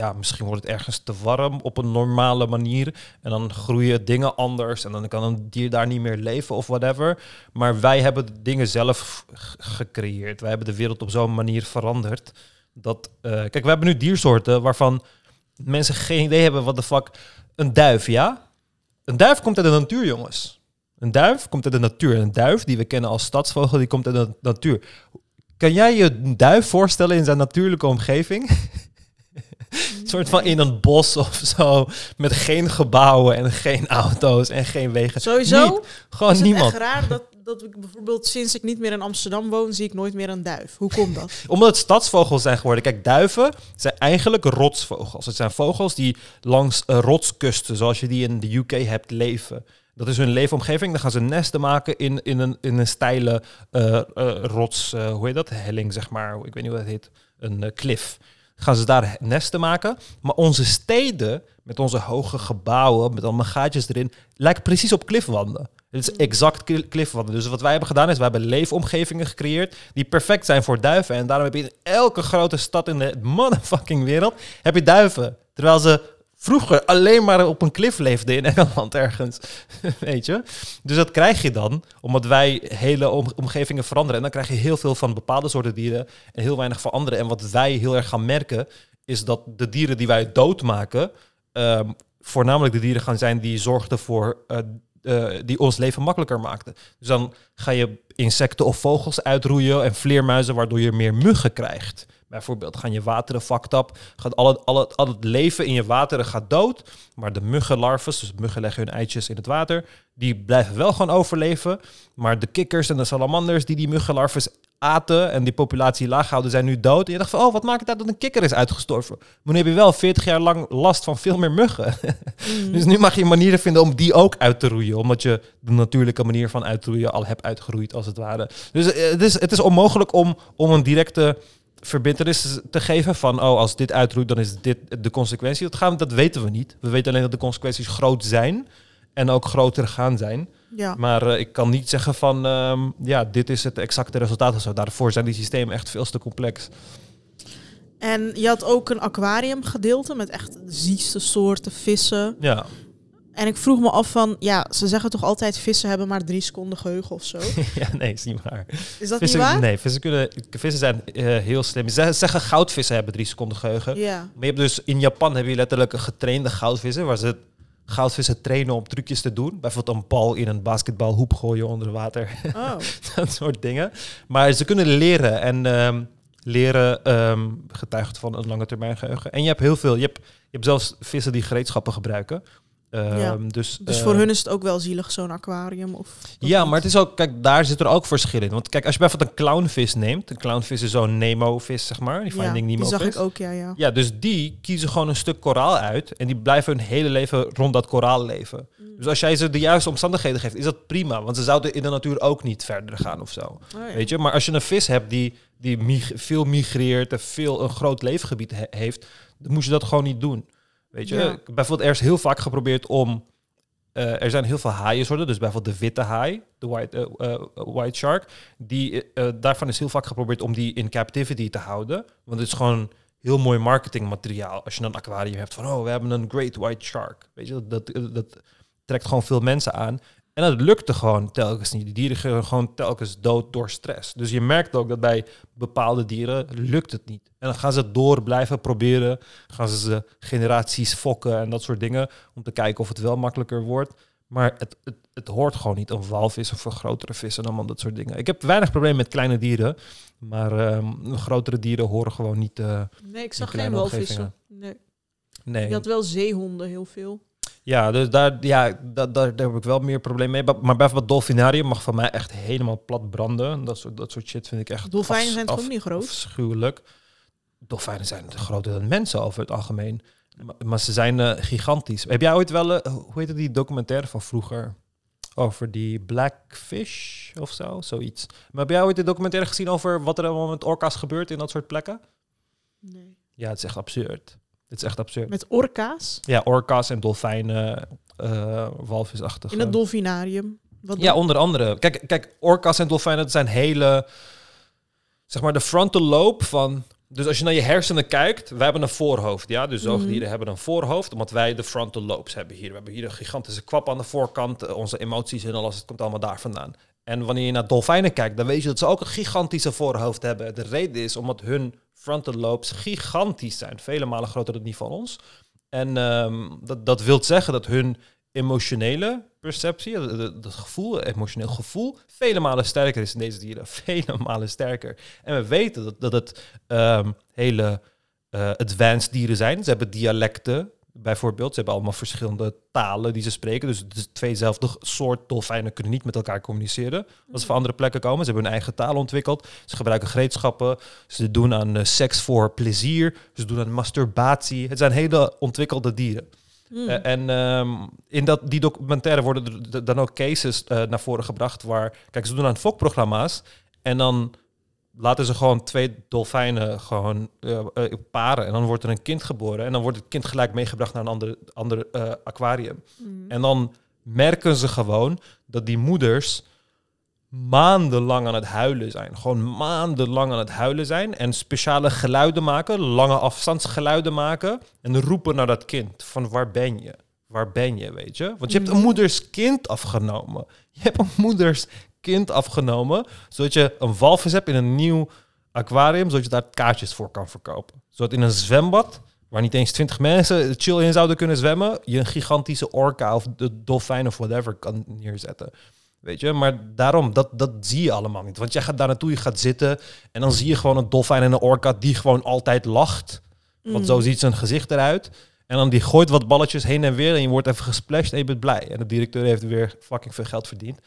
ja, misschien wordt het ergens te warm op een normale manier. En dan groeien dingen anders. En dan kan een dier daar niet meer leven of whatever. Maar wij hebben dingen zelf gecreëerd. Wij hebben de wereld op zo'n manier veranderd. Dat, eh, kijk, we hebben nu diersoorten waarvan mensen geen idee hebben wat de fuck. Een duif, ja? Een duif komt uit de natuur, jongens. Een duif komt uit de natuur. Een duif, die we kennen als stadsvogel, die komt uit de natuur. Kan jij je een duif voorstellen in zijn natuurlijke omgeving? een soort van in een bos of zo, met geen gebouwen en geen auto's en geen wegen. Sowieso Niet. Gewoon is het niemand. echt raar dat, dat ik bijvoorbeeld sinds ik niet meer in Amsterdam woon, zie ik nooit meer een duif. Hoe komt dat? Omdat het stadsvogels zijn geworden. Kijk, duiven zijn eigenlijk rotsvogels. Het zijn vogels die langs eh, rotskusten, zoals je die in de UK hebt, leven. Dat is hun leefomgeving. Dan gaan ze nesten maken in, in, een, in een steile eh, eh, rots, hoe heet dat? Helling, zeg maar. Ik weet niet hoe dat heet. Een klif. Gaan ze daar nesten maken. Maar onze steden, met onze hoge gebouwen, met allemaal gaatjes erin, lijken precies op klifwanden. Het is exact kli- klifwanden. Dus wat wij hebben gedaan is, we hebben leefomgevingen gecreëerd die perfect zijn voor duiven. En daarom heb je in elke grote stad in de motherfucking wereld, heb je duiven. Terwijl ze vroeger alleen maar op een klif leefden in Engeland ergens. Weet je? Dus dat krijg je dan, omdat wij hele om- omgevingen veranderen. En dan krijg je heel veel van bepaalde soorten dieren en heel weinig van andere. En wat wij heel erg gaan merken, is dat de dieren die wij doodmaken, ehm, voornamelijk de dieren gaan zijn die zorgden voor, eh, eh, die ons leven makkelijker maakten. Dus dan ga je insecten of vogels uitroeien en vleermuizen, waardoor je meer muggen krijgt. Bijvoorbeeld gaan je wateren fucked up, gaat al het, al, het, al het leven in je wateren gaat dood, maar de muggenlarven, dus muggen leggen hun eitjes in het water, die blijven wel gewoon overleven. Maar de kikkers en de salamanders die die muggenlarven aten en die populatie laag houden, zijn nu dood. En je dacht van, oh, wat maakt het uit dat een kikker is uitgestorven? Maar nu heb je wel 40 jaar lang last van veel meer muggen. dus nu mag je manieren vinden om die ook uit te roeien. Omdat je de natuurlijke manier van uitroeien al hebt uitgeroeid, als het ware. Dus eh, het is, het is onmogelijk om, om een directe verbintenis te geven van, oh, als dit uitroeit, dan is dit de consequentie. Dat, gaan, we- dat weten we niet. We weten alleen dat de consequenties groot zijn en ook groter gaan zijn. Ja. Maar eh, ik kan niet zeggen van, ehm, ja, dit is het exacte resultaat of zo. Daarvoor zijn die systemen echt veel te complex. En je had ook een aquariumgedeelte met echt de ziekste soorten vissen. Ja, En ik vroeg me af van, ja, ze zeggen toch altijd vissen hebben maar drie seconden geheugen of zo. ja nee, is niet waar. Is dat Vissen, niet waar? Nee, vissen, kunnen, vissen zijn eh, heel slim. Ze zeggen goudvissen hebben drie seconden geheugen. Ja. Maar je hebt dus in Japan heb je letterlijk een getrainde goudvissen, waar ze goudvissen trainen om trucjes te doen. Bijvoorbeeld een bal in een basketbalhoep gooien onder water. Oh. dat soort dingen. Maar ze kunnen leren en ehm, leren ehm, getuigt van een lange termijn geheugen. En je hebt heel veel. Je hebt, je hebt zelfs vissen die gereedschappen gebruiken. Ehm, Ja. Dus, Dus eh, voor hun is het ook wel zielig, zo'n aquarium? Of Ja, maar het is ook, kijk, daar zit er ook verschil in. Want kijk, als je bijvoorbeeld een clownvis neemt, een clownvis is zo'n Nemo-vis, zeg maar, die ja, Finding die zag ik ook, ja, ja. Ja, dus die kiezen gewoon een stuk koraal uit en die blijven hun hele leven rond dat koraal leven. Mm. Dus als jij ze de juiste omstandigheden geeft, is dat prima, want ze zouden in de natuur ook niet verder gaan of zo. Oh, ja. Weet je, maar als je een vis hebt die, die mig- veel migreert en veel een groot leefgebied he- heeft, dan moet je dat gewoon niet doen. Weet je, Ja. bijvoorbeeld er is heel vaak geprobeerd om. eh, er zijn heel veel haaiensoorten, dus bijvoorbeeld de witte haai, de white, eh, white shark. Die, daarvan is heel vaak geprobeerd om die in captivity te houden. Want het is gewoon heel mooi marketingmateriaal. Als je een aquarium hebt van, oh, we hebben een great white shark. Weet je, dat, dat, dat trekt gewoon veel mensen aan. En dat lukte gewoon telkens niet. Die dieren gingen gewoon telkens dood door stress. Dus je merkt ook dat bij bepaalde dieren lukt het niet. En dan gaan ze door blijven proberen. Gaan ze generaties fokken en dat soort dingen. Om te kijken of het wel makkelijker wordt. Maar het, het, het hoort gewoon niet. Een walvis of een grotere vis en allemaal dat soort dingen. Ik heb weinig probleem met kleine dieren. Maar ehm, grotere dieren horen gewoon niet... eh, Nee, ik zag geen walvissen. Nee. nee. Je had wel zeehonden, heel veel. Ja, dus daar, ja, daar, daar, daar heb ik wel meer probleem mee. Maar bijvoorbeeld dolfinarium mag van mij echt helemaal plat branden. Dat soort, dat soort shit vind ik echt Dolfijnen zijn toch af- niet groot? afschuwelijk. Dolfijnen zijn groter dan mensen over het algemeen. Maar, maar ze zijn eh, gigantisch. Heb jij ooit wel, eh, hoe heette die documentaire van vroeger? Over die Blackfish of zo, zoiets. Maar heb jij ooit de documentaire gezien over wat er allemaal met orka's gebeurt in dat soort plekken? Nee. Ja, het is echt absurd. Het is echt absurd. Met orka's Ja, orka's en dolfijnen, eh walvisachtige. in het dolfinarium. Wat Ja, onder andere. Kijk, kijk, orka's en dolfijnen, dat zijn hele... Zeg maar de frontal lobe van... Dus als je naar je hersenen kijkt, wij hebben een voorhoofd, ja? Dus Mhm. zoogdieren hebben een voorhoofd, omdat wij de frontal lobes hebben hier. We hebben hier een gigantische kwap aan de voorkant, eh, onze emoties en alles, het komt allemaal daar vandaan. En wanneer je naar dolfijnen kijkt, dan weet je dat ze ook een gigantische voorhoofd hebben. De reden is omdat hun frontal gigantisch zijn, vele malen groter dan die van ons. En ehm, dat, dat wil zeggen dat hun emotionele perceptie, dat gevoel, emotioneel gevoel, vele malen sterker is in deze dieren. Vele malen sterker. En we weten dat, dat het ehm, hele eh, advanced dieren zijn. Ze hebben dialecten, bijvoorbeeld. Ze hebben allemaal verschillende talen die ze spreken. Dus de tweezelfde soort dolfijnen kunnen niet met elkaar communiceren. Als ze van andere plekken komen. Ze hebben hun eigen taal ontwikkeld. Ze gebruiken gereedschappen. Ze doen aan eh, seks voor plezier. Ze doen aan masturbatie. Het zijn hele ontwikkelde dieren. Hmm. Eh, en ehm, in dat, die documentaire worden er dan ook cases eh, naar voren gebracht waar... Kijk, ze doen aan fokprogramma's en dan laten ze gewoon twee dolfijnen gewoon eh, paren. En dan wordt er een kind geboren en dan wordt het kind gelijk meegebracht naar een ander, ander eh, aquarium. Hmm. En dan merken ze gewoon dat die moeders maandenlang aan het huilen zijn. Gewoon maandenlang aan het huilen zijn. En speciale geluiden maken, lange afstandsgeluiden maken. En roepen naar dat kind. Van waar ben je? Waar ben je, weet je? Want je hebt een Mhm. moeders kind afgenomen. Je hebt een moeders kind afgenomen. Zodat je een walvis hebt in een nieuw aquarium. Zodat je daar kaartjes voor kan verkopen. Zodat in een zwembad waar niet eens twintig mensen chill in zouden kunnen zwemmen, je een gigantische orka of de dolfijn of whatever kan neerzetten. Weet je, maar daarom, dat, dat zie je allemaal niet. Want jij gaat daar naartoe, je gaat zitten en dan zie je gewoon een dolfijn en een orka die gewoon altijd lacht. Want zo ziet zijn gezicht eruit. En dan die gooit wat balletjes heen en weer en je wordt even gesplashed en je bent blij. En de directeur heeft weer fucking veel geld verdiend.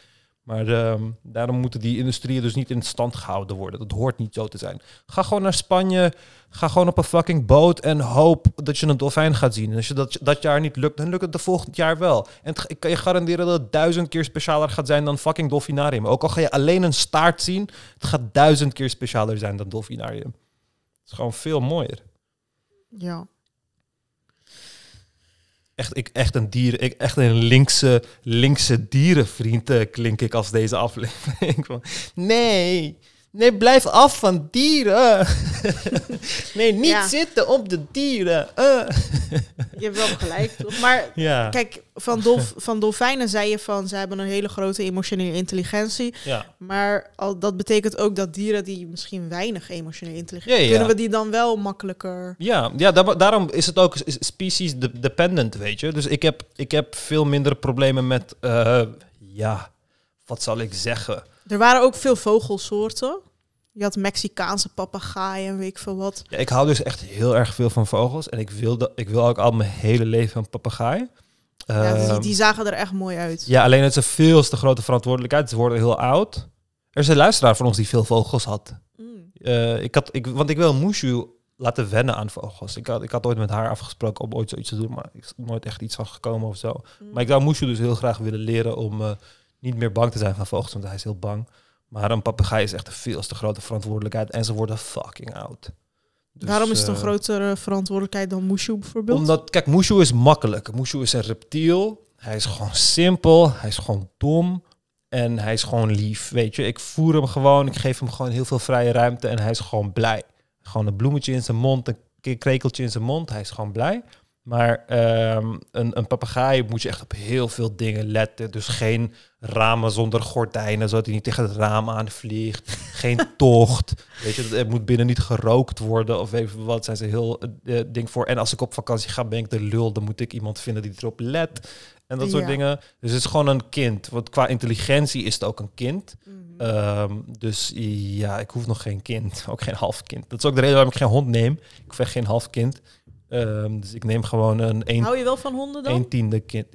Maar ehm, daarom moeten die industrieën dus niet in stand gehouden worden. Dat hoort niet zo te zijn. Ga gewoon naar Spanje. Ga gewoon op een fucking boot en hoop dat je een dolfijn gaat zien. En als je dat, dat jaar niet lukt, dan lukt het de volgend jaar wel. En ik kan je garanderen dat het duizend keer specialer gaat zijn dan fucking dolfinarium. Ook al ga je alleen een staart zien, het gaat duizend keer specialer zijn dan dolfinarium. Het is gewoon veel mooier. Ja. Echt, ik, echt een dier, ik, echt een linkse, linkse dierenvriend eh, klink ik als deze aflevering. Nee, nee, blijf af van dieren. nee, niet Ja. zitten op de dieren. eh. Je hebt wel gelijk, toch? Maar ja, kijk, van, dolf, van dolfijnen zei je van... ze hebben een hele grote emotionele intelligentie. ja. Maar al, dat betekent ook dat dieren die misschien weinig emotionele intelligentie... Ja. kunnen we die dan wel makkelijker... Ja, ja daar- daarom is het ook species de- dependent, weet je. Dus ik heb, ik heb veel minder problemen met, eh, ja, wat zal ik zeggen? Er waren ook veel vogelsoorten. Je had Mexicaanse papegaaien en weet ik veel wat. Ja, ik hou dus echt heel erg veel van vogels. En ik wil, dat, ik wil ook al mijn hele leven een papegaai. Ja, die, Ehm, die zagen er echt mooi uit. ja, alleen het is een veel te grote verantwoordelijkheid. Ze worden heel oud. Er is een luisteraar van ons die veel vogels had. Mm. Eh, ik had ik, want ik wil Mushu laten wennen aan vogels. Ik had, ik had ooit met haar afgesproken om ooit zoiets te doen, maar ik is nooit echt iets van gekomen of zo. Mm. Maar ik zou Mushu dus heel graag willen leren om eh, niet meer bang te zijn van vogels, want hij is heel bang. Maar een papegaai is echt een veel te grote verantwoordelijkheid en ze worden fucking oud. Dus, Waarom is het een eh, grotere verantwoordelijkheid dan Mushu bijvoorbeeld? Omdat, kijk, Mushu is makkelijk. Mushu is een reptiel. Hij is gewoon simpel. Hij is gewoon dom. En hij is gewoon lief, weet je. Ik voer hem gewoon. Ik geef hem gewoon heel veel vrije ruimte. En hij is gewoon blij. Gewoon een bloemetje in zijn mond. Een krekeltje in zijn mond. Hij is gewoon blij. Maar ehm, een, een papegaai moet je echt op heel veel dingen letten. Dus geen ramen zonder gordijnen, zodat hij niet tegen het raam aanvliegt. Geen tocht. Weet je, er moet binnen niet gerookt worden of even wat. Zijn ze heel eh, eh, ding voor. En als ik op vakantie ga, ben ik de lul. Dan moet ik iemand vinden die erop let. En dat soort Ja. dingen. Dus het is gewoon een kind. Want qua intelligentie is het ook een kind. Mhm. Ehm, dus ja, ik hoef nog geen kind. Ook geen half kind. Dat is ook de reden waarom ik geen hond neem. Ik hoef echt geen half kind. Ehm, dus ik neem gewoon een een, Hou je wel van honden dan? een tiende kind.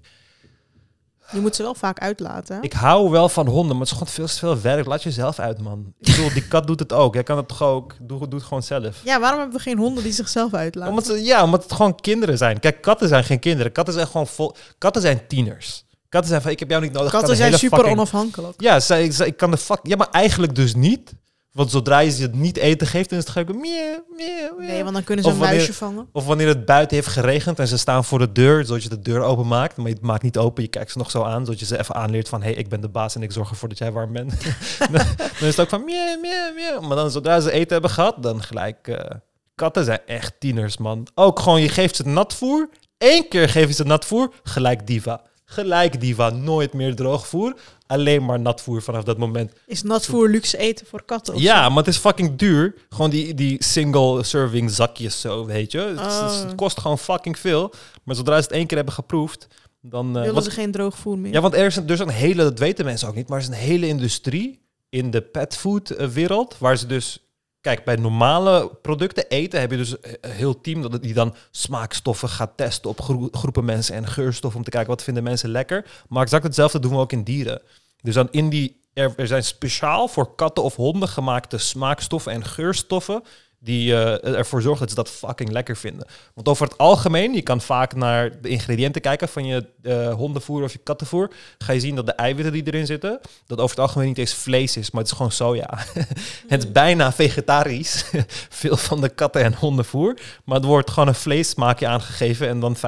Je moet ze wel vaak uitlaten. hè? Ik hou wel van honden, maar het is gewoon veel te veel werk. Laat jezelf uit, man. Ik bedoel, die kat doet het ook. Jij kan het toch ook? Doe, doe het gewoon zelf. Ja, waarom hebben we geen honden die zichzelf uitlaten? Omdat, ze, ja, omdat het gewoon kinderen zijn. Kijk, katten zijn geen kinderen. Katten zijn gewoon vol. Katten zijn tieners. Katten zijn van, ik heb jou niet nodig. Katten zijn super fucking- onafhankelijk. Ja, zij, zij- ik kan de fuck... Ja, maar eigenlijk dus niet. Want zodra je ze het niet eten geeft, dan is het gewoon... Miauw, miauw. Nee, want dan kunnen ze Of een wanneer- muisje vangen. Of wanneer het buiten heeft geregend en ze staan voor de deur, zodat je de deur openmaakt. Maar je maakt niet open, je kijkt ze nog zo aan, zodat je ze even aanleert van... hé, hey, ik ben de baas en ik zorg ervoor dat jij warm bent. dan, is het ook van miauw, miauw, miauw. Maar dan zodra ze eten hebben gehad, dan gelijk... eh, katten zijn echt tieners, man. Ook gewoon, je geeft ze natvoer. Eén keer geef je ze natvoer, gelijk diva. Gelijk diva, nooit meer droogvoer. Alleen maar natvoer vanaf dat moment. Is natvoer luxe eten voor katten? of Ja, zo? maar het is fucking duur. Gewoon die, die single serving zakjes zo, weet je. Het, het kost gewoon fucking veel. Maar zodra ze het één keer hebben geproefd, dan... eh, Willen wat- ze geen droog voer meer? ja, want er is, een, is een hele, dat weten mensen ook niet, maar er is een hele industrie in de petfood eh, wereld, waar ze dus... Kijk, bij normale producten eten heb je dus een heel team dat die dan smaakstoffen gaat testen op gro- groepen mensen en geurstoffen om te kijken wat vinden mensen lekker. Maar exact hetzelfde doen we ook in dieren. Dus dan in die, er zijn speciaal voor katten of honden gemaakte smaakstoffen en geurstoffen die eh, ervoor zorgen dat ze dat fucking lekker vinden. Want over het algemeen, je kan vaak naar de ingrediënten kijken van je eh, hondenvoer of je kattenvoer. Ga je zien dat de eiwitten die erin zitten, dat over het algemeen niet eens vlees is, maar het is gewoon soja. het is bijna vegetarisch, veel van de katten- en hondenvoer. Maar het wordt gewoon een vleessmaakje aangegeven en dan 5%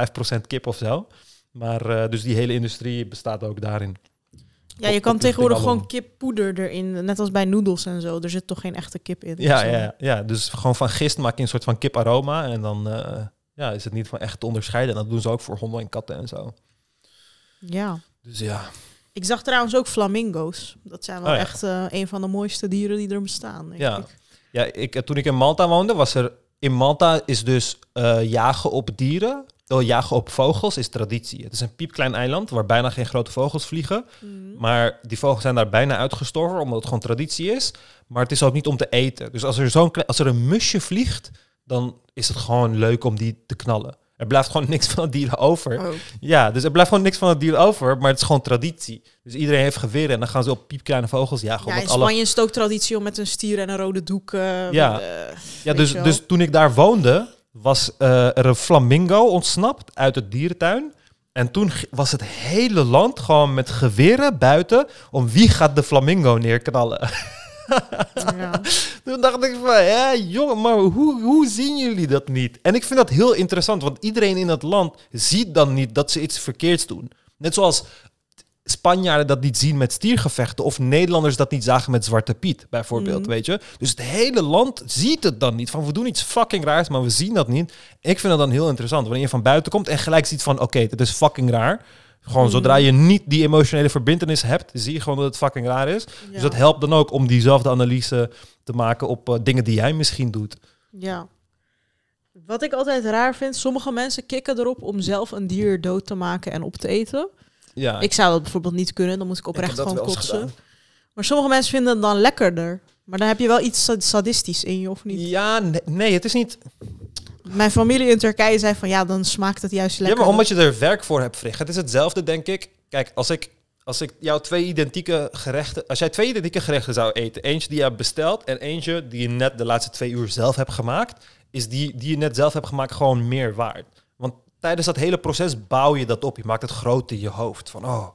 kip of zo. Maar eh, dus die hele industrie bestaat ook daarin. Ja, je kan tegenwoordig gewoon kippoeder erin, net als bij noedels en zo. Er zit toch geen echte kip in? Ja, ja, ja, ja, dus gewoon van gist maak je een soort van kiparoma en dan eh, ja, is het niet van echt te onderscheiden. En dat doen ze ook voor honden en katten en zo. Ja. Dus ja. Ik zag trouwens ook flamingo's. Dat zijn wel Oh ja. echt eh, een van de mooiste dieren die er bestaan. Denk Ja. ik. Ja, ik, eh, toen ik in Malta woonde, was er... In Malta is dus jagen op dieren, oh, jagen op vogels, is traditie. Het is een piepklein eiland waar bijna geen grote vogels vliegen. Mhm. Maar die vogels zijn daar bijna uitgestorven, omdat het gewoon traditie is. Maar het is ook niet om te eten. Dus als er, zo'n als er een musje vliegt, dan is het gewoon leuk om die te knallen. Er blijft gewoon niks van het dier over. Oh. Ja, dus er blijft gewoon niks van het dier over, maar het is gewoon traditie. Dus iedereen heeft geweren en dan gaan ze op piepkleine vogels jagen. Ja, in omdat alle Spanje is het ook traditie om met een stier en een rode doek... eh, Ja. eh, Ja, dus, dus toen ik daar woonde, was eh, er een flamingo ontsnapt uit het dierentuin. En toen was het hele land gewoon met geweren buiten om wie gaat de flamingo neerknallen. Ja. Toen dacht ik van, ja jongen, maar hoe, hoe zien jullie dat niet? En ik vind dat heel interessant, want iedereen in het land ziet dan niet dat ze iets verkeerds doen. Net zoals Spanjaarden dat niet zien met stiergevechten of Nederlanders dat niet zagen met Zwarte Piet, bijvoorbeeld, Mhm. weet je. Dus het hele land ziet het dan niet. Van, we doen iets fucking raars, maar we zien dat niet. Ik vind dat dan heel interessant, wanneer je van buiten komt en gelijk ziet van, oké, dit is fucking raar. Gewoon Mhm. zodra je niet die emotionele verbindenis hebt, zie je gewoon dat het fucking raar is. Ja. Dus dat helpt dan ook om diezelfde analyse te maken op eh, dingen die jij misschien doet. Ja. Wat ik altijd raar vind, sommige mensen kicken erop om zelf een dier dood te maken en op te eten. Ja, Ik zou dat bijvoorbeeld niet kunnen, dan moet ik oprecht gewoon kotsen. Maar sommige mensen vinden het dan lekkerder. Maar dan heb je wel iets sad- sadistisch in je, of niet? Ja, nee, nee, het is niet. Mijn familie in Turkije zei van ja, dan smaakt het juist Ja, lekker. maar omdat je er werk voor hebt, Frig. Het is hetzelfde, denk ik. Kijk, als ik, als ik jouw twee identieke gerechten... Als jij twee identieke gerechten zou eten... Eentje die je hebt besteld en eentje die je net de laatste twee uur zelf hebt gemaakt... is die die je net zelf hebt gemaakt gewoon meer waard. Tijdens dat hele proces bouw je dat op. Je maakt het groot in je hoofd. Van, oh,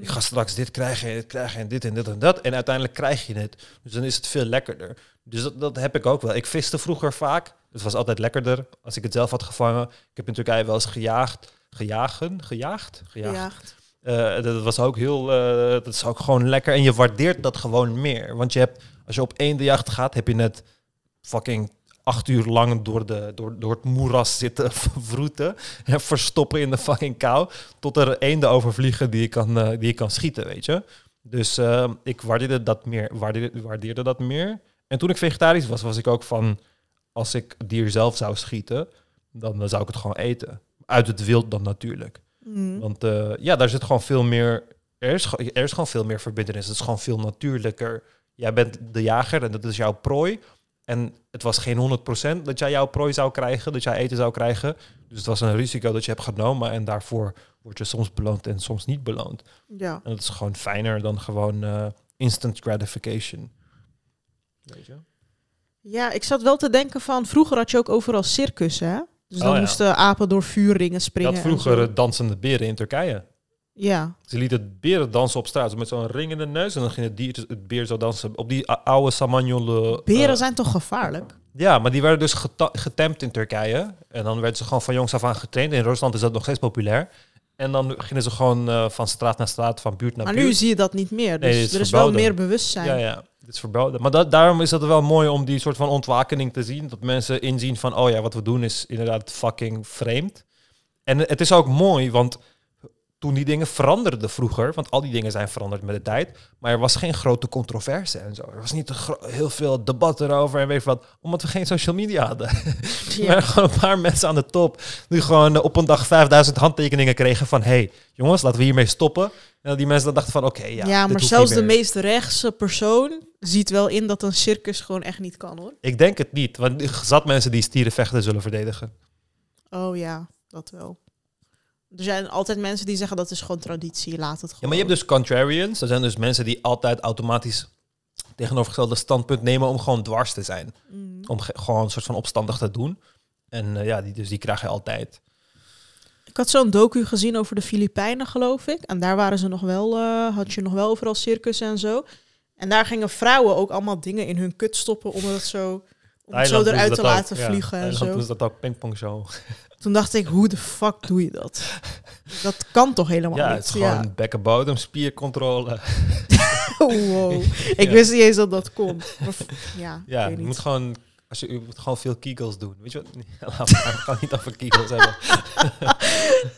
ik ga straks dit krijgen en dit krijgen en dit en dit en dat. En uiteindelijk krijg je het. Dus dan is het veel lekkerder. Dus dat, dat heb ik ook wel. Ik viste vroeger vaak. Het was altijd lekkerder als ik het zelf had gevangen. Ik heb in Turkije wel eens gejaagd. Gejagen? Gejaagd? Gejaagd. Gejaagd. Eh, dat was ook heel, eh, dat is ook gewoon lekker. En je waardeert dat gewoon meer. Want je hebt, als je op één de jacht gaat, heb je net fucking acht uur lang door, de, door, door het moeras zitten vroeten. En verstoppen in de fucking kou. Tot er eenden overvliegen die je kan, eh, die je kan schieten, weet je. Dus eh, ik waardeerde dat meer, waardeerde, waardeerde dat meer. En toen ik vegetarisch was, was ik ook van... Als ik het dier zelf zou schieten, dan, zou ik het gewoon eten. Uit het wild dan natuurlijk. Mm. Want eh, ja, daar zit gewoon veel meer. Er is, er is gewoon veel meer verbindenis. Het is gewoon veel natuurlijker. Jij bent de jager en dat is jouw prooi. En het was geen 100% dat jij jouw prooi zou krijgen, dat jij eten zou krijgen. Dus het was een risico dat je hebt genomen. En daarvoor word je soms beloond en soms niet beloond. Ja. En dat is gewoon fijner dan gewoon eh, instant gratification. Weet je? ja, ik zat wel te denken van... Vroeger had je ook overal circussen, hè? Dus dan Oh, ja. moesten apen door vuurringen springen. en vroeger dansende beren in Turkije. Ja. Ze lieten beren dansen op straat zo met zo'n ring in de neus. En dan ging het, dier, het beer zo dansen op die oude Samanyolu. Beren eh, zijn toch gevaarlijk? Ja, maar die werden dus getemd in Turkije. En dan werden ze gewoon van jongs af aan getraind. In Rusland is dat nog steeds populair. En dan gingen ze gewoon eh, van straat naar straat, van buurt naar Maar buurt. nu zie je dat niet meer. Dus Nee, het is er is wel meer bewustzijn. Ja, ja, dit is verboden. Maar dat, daarom is het wel mooi om die soort van ontwakening te zien. Dat mensen inzien van, oh ja, wat we doen is inderdaad fucking vreemd. En het is ook mooi, want toen die dingen veranderden vroeger, want al die dingen zijn veranderd met de tijd, maar er was geen grote controverse en zo. Er was niet heel veel debat erover en weet je wat, omdat we geen social media hadden. Er Ja. waren gewoon een paar mensen aan de top die gewoon eh, op een dag 5000 handtekeningen kregen van, hey, jongens, laten we hiermee stoppen. En die mensen dan dachten van, oké, ja, Ja, maar zelfs de meest rechtse persoon ziet wel in dat een circus gewoon echt niet kan, hoor. Ik denk het niet, want er zat mensen die stierenvechten zullen verdedigen. Oh ja, dat wel. Er zijn altijd mensen die zeggen dat is gewoon traditie, laat het gewoon. Ja, maar je hebt dus contrarians. Dat zijn dus mensen die altijd automatisch tegenovergestelde standpunt nemen om gewoon dwars te zijn. Mm. Om ge- gewoon een soort van opstandig te doen. En eh, ja, die, dus die krijg je altijd. Ik had zo'n docu gezien over de Filipijnen, geloof ik. En daar waren ze nog wel, eh, had je nog wel overal circus en zo. En daar gingen vrouwen ook allemaal dingen in hun kut stoppen om het zo, om het zo Thailand doen eruit te ook. laten Ja, vliegen en zo. doen ze dat ook pingpong show. Toen dacht ik, hoe de fuck doe je dat? Dat kan toch helemaal Ja, niet? het is gewoon bekkenbodem, spiercontrole. Oh, wow. Ik Ja. wist niet eens dat dat kon. Maar ja, Ja, ik weet je moet gewoon, als je, je moet gewoon veel kegels doen. Weet je wat? Laten we het gewoon niet over kegels hebben.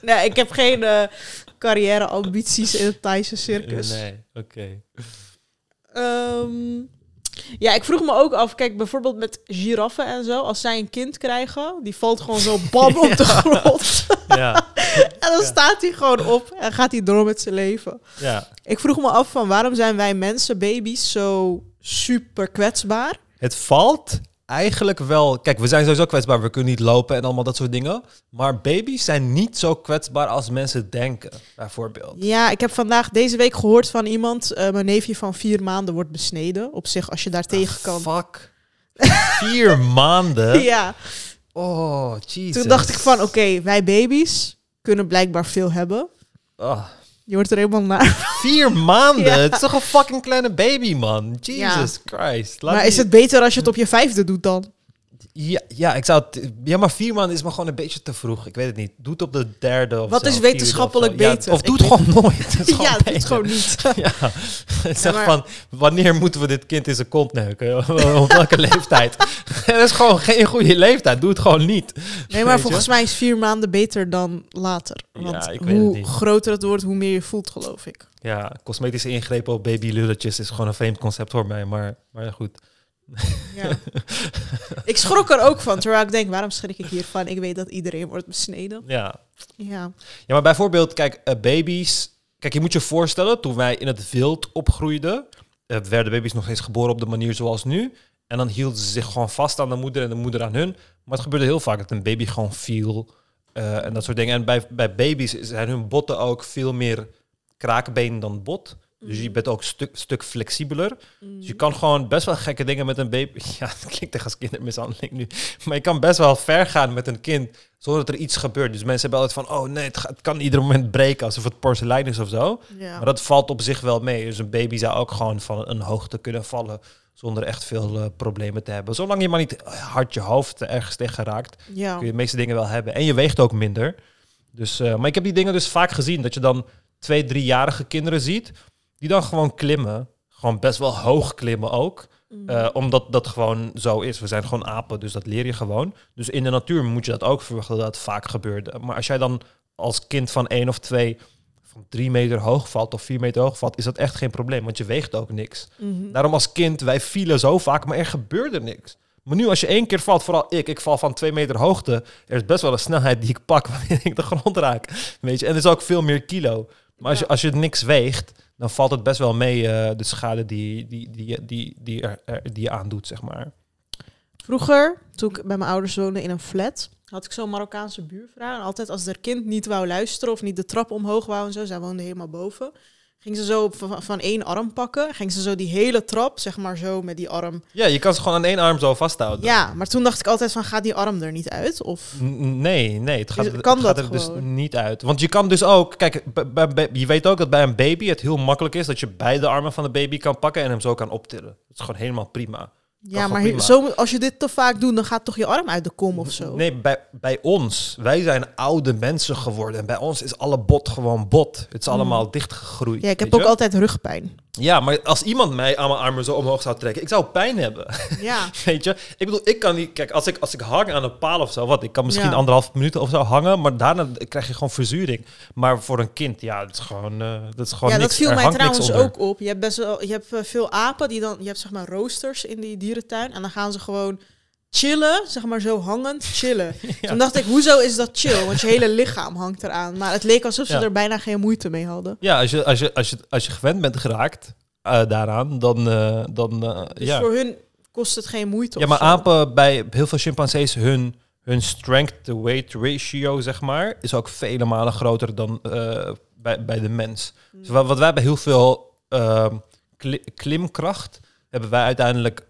Nee, ik heb geen eh, carrière-ambities in het Thaise circus. Nee, oké. Ehm, ja, ik vroeg me ook af, kijk, bijvoorbeeld met giraffen en zo, als zij een kind krijgen, die valt gewoon zo bam op de grond. Ja, en dan Ja. staat hij gewoon op en gaat hij door met zijn leven. ja. Ik vroeg me af van waarom zijn wij mensen, baby's, zo super kwetsbaar? Het valt eigenlijk wel. Kijk, we zijn sowieso kwetsbaar. We kunnen niet lopen en allemaal dat soort dingen. Maar baby's zijn niet zo kwetsbaar als mensen denken, bijvoorbeeld. Ja, ik heb vandaag deze week gehoord van iemand, eh, mijn neefje van vier maanden wordt besneden. Op zich, als je daar tegen kan. Fuck. Vier maanden. Ja, Oh, jezus. toen dacht ik van, oké, wij baby's kunnen blijkbaar veel hebben. Oh, Je wordt er helemaal naar. Vier maanden? Ja. Het is toch een fucking kleine baby, man? Jesus Christ. Laat maar die- is het beter als je het op je vijfde doet dan? Ja, ja, ik zou het, ja, maar vier maanden is me gewoon een beetje te vroeg. Ik weet het niet. Doe het op de derde of Wat zo, is wetenschappelijk of zo. Ja, beter? of doe het gewoon nooit. Het gewoon ja, het is beter. gewoon niet. Ja, het maar- van, wanneer moeten we dit kind in zijn kont neuken? Op welke leeftijd? dat is gewoon geen goede leeftijd. Doe het gewoon niet. Nee, maar volgens mij is vier maanden beter dan later. Want Ja, ik weet het hoe groter het wordt, hoe meer je voelt, geloof ik. Ja, cosmetische ingrepen op babylulletjes is gewoon een vreemd concept voor mij. Maar, maar goed. Ja. ik schrok er ook van, terwijl ik denk, waarom schrik ik hiervan? Ik weet dat iedereen wordt besneden. Ja, Ja, Ja, maar bijvoorbeeld, kijk, eh, baby's. Kijk, je moet je voorstellen, toen wij in het wild opgroeiden, eh, werden baby's nog steeds geboren op de manier zoals nu. En dan hielden ze zich gewoon vast aan de moeder en de moeder aan hun. Maar het gebeurde heel vaak dat een baby gewoon viel eh, en dat soort dingen. En bij, bij baby's zijn hun botten ook veel meer kraakbeen dan bot. Dus je bent ook een stuk, stuk flexibeler. Dus je kan gewoon best wel gekke dingen met een baby. Ja, het klinkt echt als kindermishandeling nu. Maar je kan best wel ver gaan met een kind zonder dat er iets gebeurt. Dus mensen hebben altijd van, oh nee, het, gaat, het kan ieder moment breken alsof het porselein is of zo. ja. Maar dat valt op zich wel mee. Dus een baby zou ook gewoon van een hoogte kunnen vallen zonder echt veel eh, problemen te hebben. Zolang je maar niet hard je hoofd ergens tegen raakt, ja. kun je de meeste dingen wel hebben. En je weegt ook minder. Dus, eh, maar ik heb die dingen dus vaak gezien. Dat je dan twee, driejarige kinderen ziet. Die dan gewoon klimmen. Gewoon best wel hoog klimmen ook. Mm. Eh, omdat dat gewoon zo is. We zijn gewoon apen, dus dat leer je gewoon. Dus in de natuur moet je dat ook verwachten dat dat vaak gebeurt. Maar als jij dan als kind van één of twee van drie meter hoog valt of vier meter hoog valt, is dat echt geen probleem, want je weegt ook niks. Mhm. Daarom als kind, wij vielen zo vaak, maar er gebeurde niks. Maar nu als je één keer valt, vooral ik, ik val van twee meter hoogte, er is best wel een snelheid die ik pak wanneer ik de grond raak. Weet je, en er is ook veel meer kilo. Maar als je, als je niks weegt, dan valt het best wel mee eh, de schade die, die, die, die, die, er, die je aandoet, zeg maar. Vroeger, toen ik bij mijn ouders woonde in een flat, had ik zo'n Marokkaanse buurvrouw. En altijd als haar kind niet wou luisteren of niet de trap omhoog wou en zo, zij woonde helemaal boven, ging ze zo van, van één arm pakken. Ging ze zo die hele trap, zeg maar zo met die arm. Ja, je kan ze gewoon aan één arm zo vasthouden. Ja, maar toen dacht ik altijd van, gaat die arm er niet uit? Of... N- Nee, nee, het gaat, Is- het kan gaat dat er dus gewoon? niet uit. Want je kan dus ook, kijk, je weet ook dat bij een baby het heel makkelijk is dat je beide armen van de baby kan pakken en hem zo kan optillen. Dat is gewoon helemaal prima. Ja, maar zo, als je dit te vaak doet, dan gaat toch je arm uit de kom of zo? Nee, bij, bij ons, wij zijn oude mensen geworden en bij ons is alle bot gewoon bot. Het is allemaal dichtgegroeid. Mm. Ja, ik heb ook je? altijd rugpijn. Ja, maar als iemand mij aan mijn armen zo omhoog zou trekken, ik zou pijn hebben. Ja, Weet je, ik bedoel, ik kan niet. Kijk, als ik, als ik hang aan een paal of zo, wat ik kan misschien Ja. anderhalf minuut of zo hangen, maar daarna krijg je gewoon verzuring. Maar voor een kind, ja, dat is gewoon, eh, dat is gewoon ja niks. dat viel er mij trouwens ook op. Je hebt best wel, je hebt eh, veel apen die dan, je hebt zeg maar roosters in die dierentuin en dan gaan ze gewoon chillen, zeg maar zo hangend chillen. Ja. Toen dacht ik, hoezo is dat chill? Want je hele lichaam hangt eraan. Maar het leek alsof ze Ja. er bijna geen moeite mee hadden. Ja, als je, als, je, als, je, als je gewend bent geraakt eh, daaraan, dan, eh, dan eh, Dus ja. voor hun kost het geen moeite. Ja, maar zo. apen bij heel veel chimpansees, hun, hun strength-to-weight ratio, zeg maar, is ook vele malen groter dan bij, bij de mens. Hmm. Dus wat, wat wij bij heel veel ehm, kli- klimkracht hebben wij uiteindelijk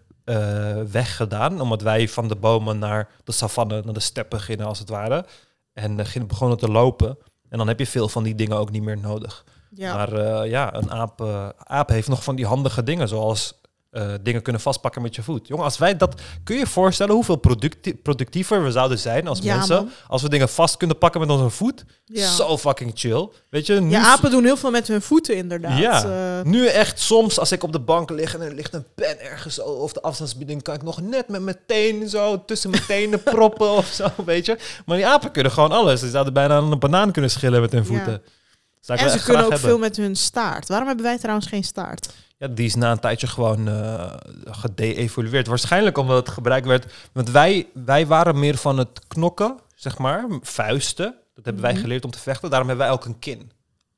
weggedaan, omdat wij van de bomen naar de savanne, naar de steppen gingen als het ware. En eh, gingen begonnen te lopen. En dan heb je veel van die dingen ook niet meer nodig. Ja. Maar eh, ja, een aap, eh, aap heeft nog van die handige dingen, zoals eh, dingen kunnen vastpakken met je voet. Jongen, als wij dat... Kun je je voorstellen hoeveel producti- productiever we zouden zijn als Ja, mensen? man. Als we dingen vast kunnen pakken met onze voet? Ja. Zo fucking chill. Weet je, nu, ja, apen doen heel veel met hun voeten inderdaad. Ja. Eh, nu echt soms als ik op de bank lig en er ligt een pen ergens of de afstandsbediening, kan ik nog net met mijn teen zo tussen mijn tenen proppen of zo, weet je. Maar die apen kunnen gewoon alles. Ze zouden bijna een banaan kunnen schillen met hun Ja. voeten. Ik en ze kunnen ook hebben. veel met hun staart. Waarom hebben wij trouwens geen staart? Ja, die is na een tijdje gewoon gede-evolueerd. Waarschijnlijk omdat het gebruikt werd. Want wij, wij waren meer van het knokken, zeg maar, vuisten. Dat hebben wij Mhm. geleerd om te vechten. Daarom hebben wij ook een kin.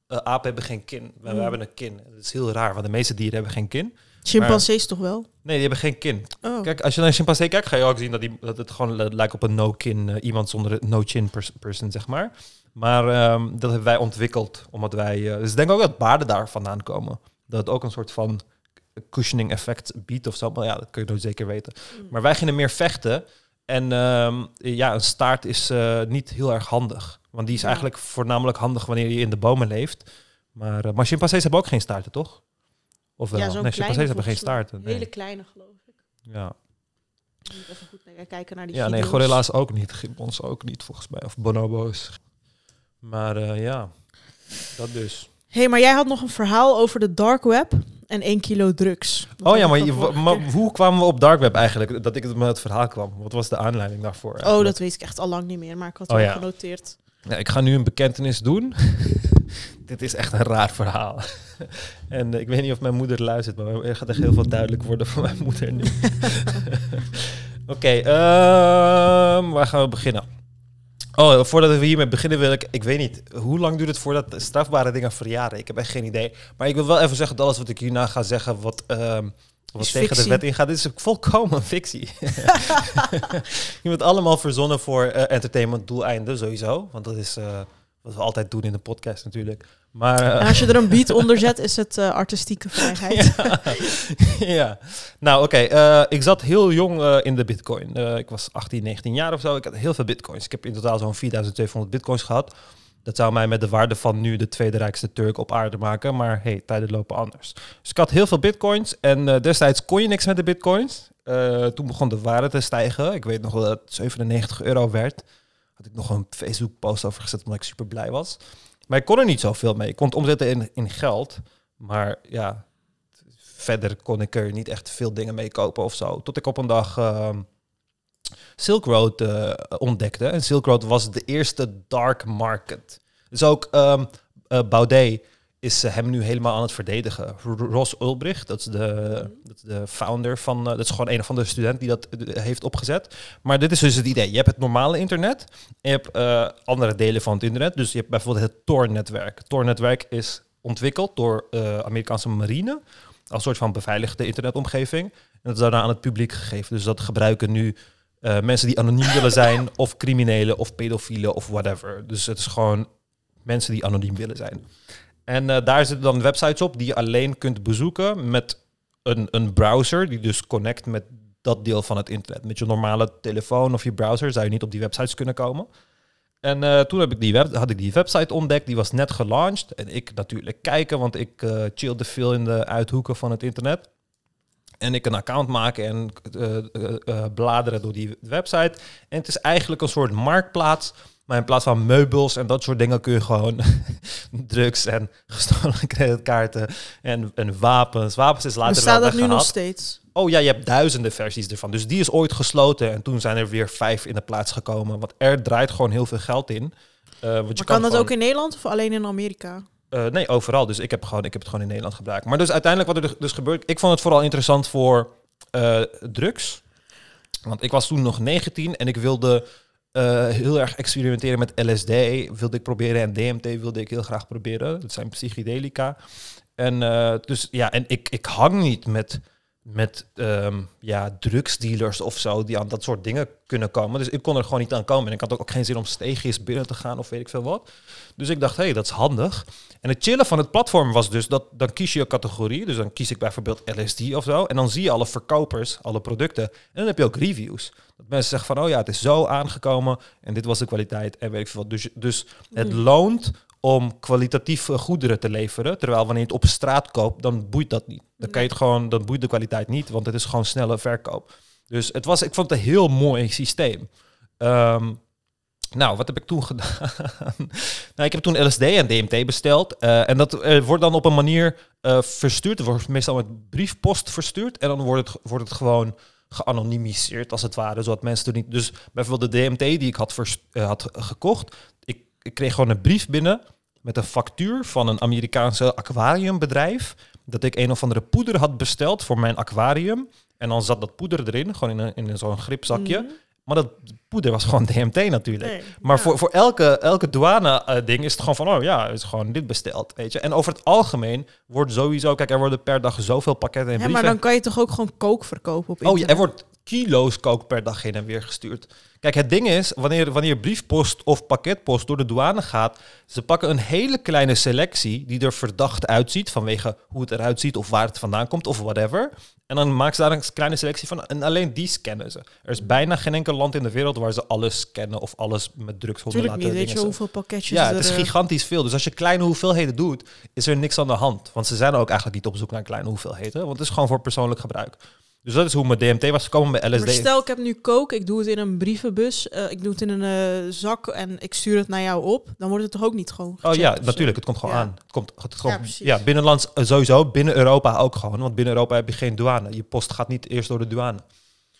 Eh apen hebben geen kin. Wij, wij Mhm. hebben een kin. Dat is heel raar, want de meeste dieren hebben geen kin. Chimpansees toch wel? Nee, die hebben geen kin. Oh. Kijk, als je naar een chimpansee kijkt, ga je ook zien dat, die, dat het gewoon li- lijkt op een no-kin. eh, iemand zonder een no-chin pers- person, zeg maar. Maar ehm, dat hebben wij ontwikkeld, omdat wij... dus ik denk ook dat baarden daar vandaan komen. Dat het ook een soort van cushioning effect biedt of zo. Maar ja, dat kun je nooit zeker weten. Maar wij gingen meer vechten. En ehm, ja, een staart is eh, niet heel erg handig. Want die is Ja. eigenlijk voornamelijk handig wanneer je in de bomen leeft. Maar, maar chimpansees hebben ook geen staarten, toch? Of wel? Ja, nee, kleine chimpansees hebben geen staarten. Nee. Hele kleine, geloof ik. Ja. Moet even goed kijken naar die ja, nee, video's. gorilla's ook niet. Gibbons ook niet, volgens mij. Of bonobo's. Maar eh, ja, dat dus. Hey, maar jij had nog een verhaal over de dark web en 1 kilo drugs. Dat Oh ja, maar, je, hoe kwamen we op dark web eigenlijk? Dat ik het met het verhaal kwam. Wat was de aanleiding daarvoor? Oh, dat weet ik echt al lang niet meer, maar ik had Oh het ja. wel genoteerd. Ja, ik ga nu een bekentenis doen. Dit is echt een raar verhaal. en eh, ik weet niet of mijn moeder luistert, maar er gaat echt heel veel duidelijk worden voor mijn moeder nu. Oké, ehm, waar gaan we beginnen? Oh, voordat we hiermee beginnen wil ik... Ik weet niet, hoe lang duurt het voordat strafbare dingen verjaren? Ik heb echt geen idee. Maar ik wil wel even zeggen dat alles wat ik hierna ga zeggen... wat, ehm, wat Is tegen de wet ingaat, dit is volkomen fictie. Je wordt allemaal verzonnen voor eh, entertainment doeleinden, sowieso. Want dat is eh, wat we altijd doen in de podcast natuurlijk. Maar eh, En als je er een beat onder zet, is het eh, artistieke vrijheid. ja. ja. Nou, oké. eh, ik zat heel jong in de bitcoin. Ik was 18, 19 jaar of zo. Ik had heel veel bitcoins. Ik heb in totaal zo'n 4200 bitcoins gehad. Dat zou mij met de waarde van nu de tweede rijkste Turk op aarde maken. Maar hey, tijden lopen anders. Dus ik had heel veel bitcoins. En destijds kon je niks met de bitcoins. Toen begon de waarde te stijgen. Ik weet nog wel dat het 97 euro werd. Had ik nog een Facebook post over gezet omdat ik super blij was. Maar ik kon er niet zoveel mee. Ik kon het omzetten in, in geld. Maar ja, verder kon ik er niet echt veel dingen mee kopen of zo. Tot ik op een dag ehm, Silk Road eh, ontdekte. En Silk Road was de eerste dark market. Dus ook eh, Baudet is hem nu helemaal aan het verdedigen. Ross Ulbricht, dat is de, dat is de founder van... eh, dat is gewoon een van de studenten die dat eh, heeft opgezet. Maar dit is dus het idee. Je hebt het normale internet en je hebt eh, andere delen van het internet. Dus je hebt bijvoorbeeld het Tor-netwerk. Het Tor-netwerk is ontwikkeld door de Amerikaanse marine als soort van beveiligde internetomgeving. En dat is daarna aan het publiek gegeven. Dus dat gebruiken nu mensen die anoniem willen zijn, of criminelen, of pedofielen, of whatever. Dus het is gewoon mensen die anoniem willen zijn. En eh, daar zitten dan websites op die je alleen kunt bezoeken met een, een browser, die dus connect met dat deel van het internet. Met je normale telefoon of je browser zou je niet op die websites kunnen komen. En eh, toen heb ik die had ik die website ontdekt, die was net gelaunched. En ik natuurlijk kijken, want ik eh chillde veel in de uithoeken van het internet. En ik een account maken en bladeren door die website. En het is eigenlijk een soort marktplaats. Maar in plaats van meubels en dat soort dingen kun je gewoon drugs en gestolen creditkaarten en, en wapens. Wapens is later Bestaat wel dat nu nog steeds? Oh ja, je hebt duizenden versies ervan. Dus die is ooit gesloten en toen zijn er weer vijf in de plaats gekomen. Want er draait gewoon heel veel geld in. Eh, want je Maar kan dat gewoon- ook in Nederland of alleen in Amerika? eh, nee, overal. Dus ik heb, gewoon, ik heb het gewoon in Nederland gebruikt. Maar dus uiteindelijk wat er dus gebeurt... Ik vond het vooral interessant voor eh, drugs. Want ik was toen nog 19 en ik wilde eh, heel erg experimenteren met LSD. Wilde ik proberen en DMT wilde ik heel graag proberen. Dat zijn psychedelica. En eh, dus ja, en ik, ik hang niet met, met ehm, ja, drugsdealers of zo die aan dat soort dingen kunnen komen. Dus ik kon er gewoon niet aan komen. En ik had ook geen zin om steegjes binnen te gaan of weet ik veel wat. Dus ik dacht, hé, hey, dat is handig. En het chillen van het platform was dus dat dan kies je een categorie. Dus dan kies ik bijvoorbeeld LSD of zo. En dan zie je alle verkopers, alle producten. En dan heb je ook reviews. Dat mensen zeggen van, oh ja, het is zo aangekomen. En dit was de kwaliteit en weet ik veel wat. Dus, dus het loont om kwalitatieve goederen te leveren. Terwijl wanneer je het op straat koopt, dan boeit dat niet. Dan kan je het gewoon, dan boeit de kwaliteit niet, want het is gewoon snelle verkoop. Dus het was, ik vond het een heel mooi systeem. Ehm, nou, wat heb ik toen gedaan? nou, ik heb toen LSD en DMT besteld. eh, en dat eh, wordt dan op een manier eh, verstuurd. Het wordt meestal met briefpost verstuurd. En dan wordt het, wordt het gewoon geanonimiseerd, als het ware. Zodat mensen er niet... Dus bijvoorbeeld de DMT die ik had, eh, had gekocht. Ik, ik kreeg gewoon een brief binnen met een factuur van een Amerikaanse aquariumbedrijf. Dat ik een of andere poeder had besteld voor mijn aquarium. En dan zat dat poeder erin, gewoon in, een, in zo'n gripzakje. Mhm. Maar dat poeder was gewoon DMT natuurlijk. Nee, Maar ja. voor, voor elke, elke douane-ding is het gewoon van, oh ja, is gewoon dit besteld, weet je. En over het algemeen wordt sowieso, kijk, er worden per dag zoveel pakketten en Ja, brieven. maar dan kan je toch ook gewoon kook verkopen op oh ja, er wordt kilo's kook per dag heen en weer gestuurd. Kijk, het ding is, wanneer, wanneer briefpost of pakketpost door de douane gaat, ze pakken een hele kleine selectie die er verdacht uitziet vanwege hoe het eruit ziet of waar het vandaan komt of whatever. En dan maken ze daar een kleine selectie van en alleen die scannen ze. Er is bijna geen enkel land in de wereld waar ze alles scannen of alles met drugshonden Tuurlijk laten niet. Weet je dingen. hoeveel pakketjes Ja, het is eh, gigantisch veel. Dus als je kleine hoeveelheden doet, is er niks aan de hand. Want ze zijn ook eigenlijk niet op zoek naar kleine hoeveelheden. Want het is gewoon voor persoonlijk gebruik. Dus dat is hoe mijn DMT was gekomen bij Maar LSD. stel, ik heb nu coke, ik doe het in een brievenbus, eh, ik doe het in een eh, zak en ik stuur het naar jou op. Dan wordt het toch ook niet gewoon Oh ja, natuurlijk. Het komt gewoon Ja. aan. Het komt, het Ja, gewoon, ja, binnenlands eh, sowieso. Binnen Europa ook gewoon. Want binnen Europa heb je geen douane. Je post gaat niet eerst door de douane.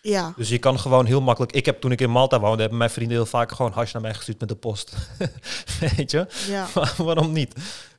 Ja, Dus je kan gewoon heel makkelijk... Ik heb toen ik in Malta woonde, hebben mijn vrienden heel vaak gewoon hash naar mij gestuurd met de post. Weet je? ja. Waarom niet?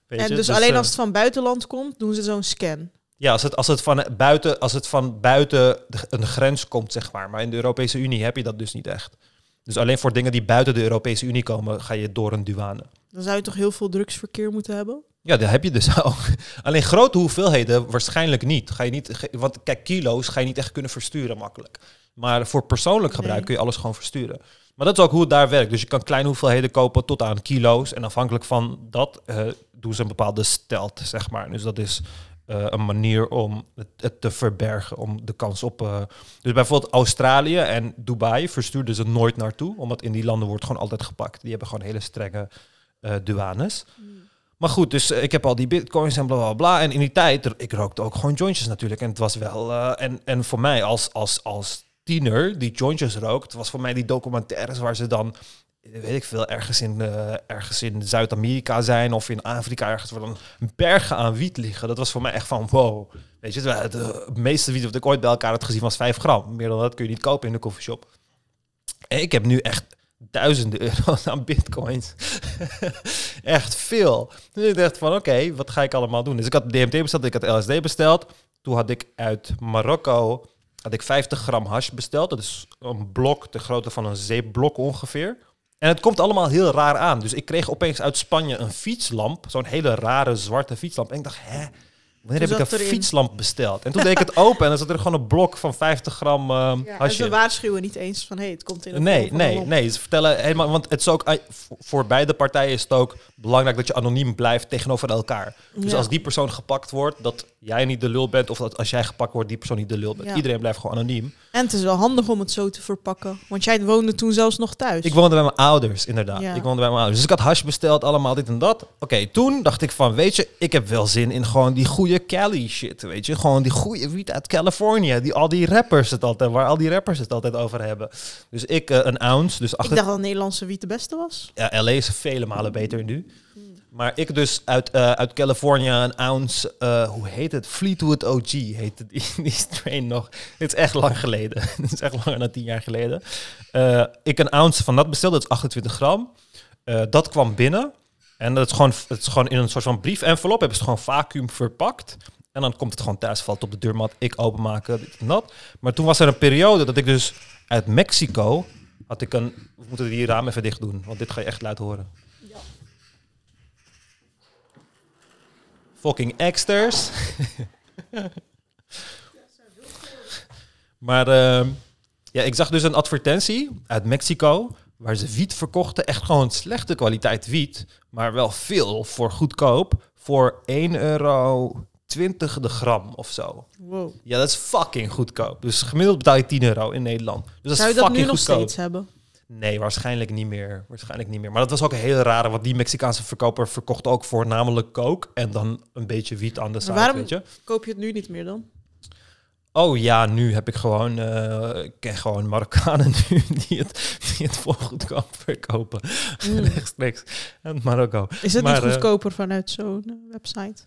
Weet En je? dus, alleen als het van buitenland komt, doen ze zo'n scan. Ja, als het, als het, van, buiten, als het van buiten een grens komt, zeg maar. Maar in de Europese Unie heb je dat dus niet echt. Dus alleen voor dingen die buiten de Europese Unie komen, ga je door een douane. Dan zou je toch heel veel drugsverkeer moeten hebben? Ja, dat heb je dus ook. Alleen grote hoeveelheden waarschijnlijk niet. Ga je niet want kijk, kilo's ga je niet echt kunnen versturen makkelijk. Maar voor persoonlijk gebruik Nee. kun je alles gewoon versturen. Maar dat is ook hoe het daar werkt. Dus je kan kleine hoeveelheden kopen tot aan kilo's. En afhankelijk van dat eh, doen ze een bepaalde stelt, zeg maar. Dus dat is eh, een manier om het, het te verbergen, om de kans op... eh, dus bijvoorbeeld Australië en Dubai verstuurden ze nooit naartoe. Omdat in die landen wordt gewoon altijd gepakt. Die hebben gewoon hele strenge eh, douanes. Maar goed, dus ik heb al die bitcoins en bla bla bla. En in die tijd, ik rookte ook gewoon jointjes natuurlijk. En het was wel. en, en voor mij als, als, als tiener die jointjes rookt, was voor mij die documentaires waar ze dan. Weet ik veel, ergens in, eh, ergens in Zuid-Amerika zijn of in Afrika ergens waar dan bergen aan wiet liggen. Dat was voor mij echt van wow. Weet je, het, meeste wiet dat ik ooit bij elkaar had gezien was 5 gram. Meer dan dat kun je niet kopen in de koffieshop. Ik heb nu echt duizenden euro's aan bitcoins. echt veel. Dus ik dacht van, oké, wat ga ik allemaal doen? Dus ik had DMT besteld, ik had LSD besteld. Toen had ik uit Marokko had ik 50 gram hash besteld. Dat is een blok, de grootte van een zeepblok ongeveer. En het komt allemaal heel raar aan. Dus ik kreeg opeens uit Spanje een fietslamp. Zo'n hele rare zwarte fietslamp. En ik dacht, hè, wanneer heb ik een erin. fietslamp besteld? En toen deed ik het open en dan zat er gewoon een blok van 50 gram eh Ja, en ze waarschuwen niet eens van, hé, het komt in Nee, nee, nee. Ze vertellen helemaal, want het is ook eh, voor- voor beide partijen is het ook belangrijk dat je anoniem blijft tegenover elkaar. Dus Ja. als die persoon gepakt wordt, dat jij niet de lul bent, of dat als jij gepakt wordt, die persoon niet de lul bent. Ja. Iedereen blijft gewoon anoniem. En het is wel handig om het zo te verpakken. Want jij woonde toen zelfs nog thuis. Ik woonde bij mijn ouders, inderdaad. Ja. Ik woonde bij mijn ouders. Dus ik had hash besteld, allemaal dit en dat. Oké, toen dacht ik van, weet je, ik heb wel zin in gewoon die goede Cali shit, weet je. Gewoon die goede wiet uit Californië, die al die rappers het altijd, waar al die rappers het altijd over hebben. Dus ik eh, een ounce, dus Ik dacht dat Nederlandse wiet de beste was. Ja, LA is vele malen beter nu. Maar ik dus uit, eh, uit Californië een ounce, eh, hoe heet het? Fleetwood OG heette die, die strain nog. Het is echt lang geleden. Het is echt langer dan tien jaar geleden. Eh, ik een ounce van dat bestelde, dat is 28 gram. Dat kwam binnen. En dat is gewoon, het is gewoon in een soort van brief-envelop. Hebben ze gewoon vacuüm verpakt. En dan komt het gewoon thuis, valt op de deurmat. Ik openmaken, dit en dat. Maar toen was er een periode dat ik dus uit Mexico had ik een... We moeten die raam even dicht doen, want dit ga je echt laten horen. Fucking exters. maar ehm, ja, ik zag dus een advertentie uit Mexico waar ze wiet verkochten. Echt gewoon slechte kwaliteit wiet, maar wel veel voor goedkoop. Voor 1,20 euro de gram of zo. Wow. Ja, dat is fucking goedkoop. Dus gemiddeld betaal je 10 euro in Nederland. Dus dat Zou is je dat fucking nu nog goedkoop. steeds hebben? Nee, waarschijnlijk niet meer. Waarschijnlijk niet meer. Maar dat was ook een hele rare, want die Mexicaanse verkoper verkocht ook voornamelijk coke en dan een beetje wiet aan de waarom- weet je. Koop je het nu niet meer dan? Oh ja, nu heb ik gewoon, eh, ik ken gewoon Marokkanen nu die het, die het voor goedkoop verkopen. Mm. Rechtstreeks uit Marokko. Is het Maar, niet eh, goedkoper vanuit zo'n eh, website?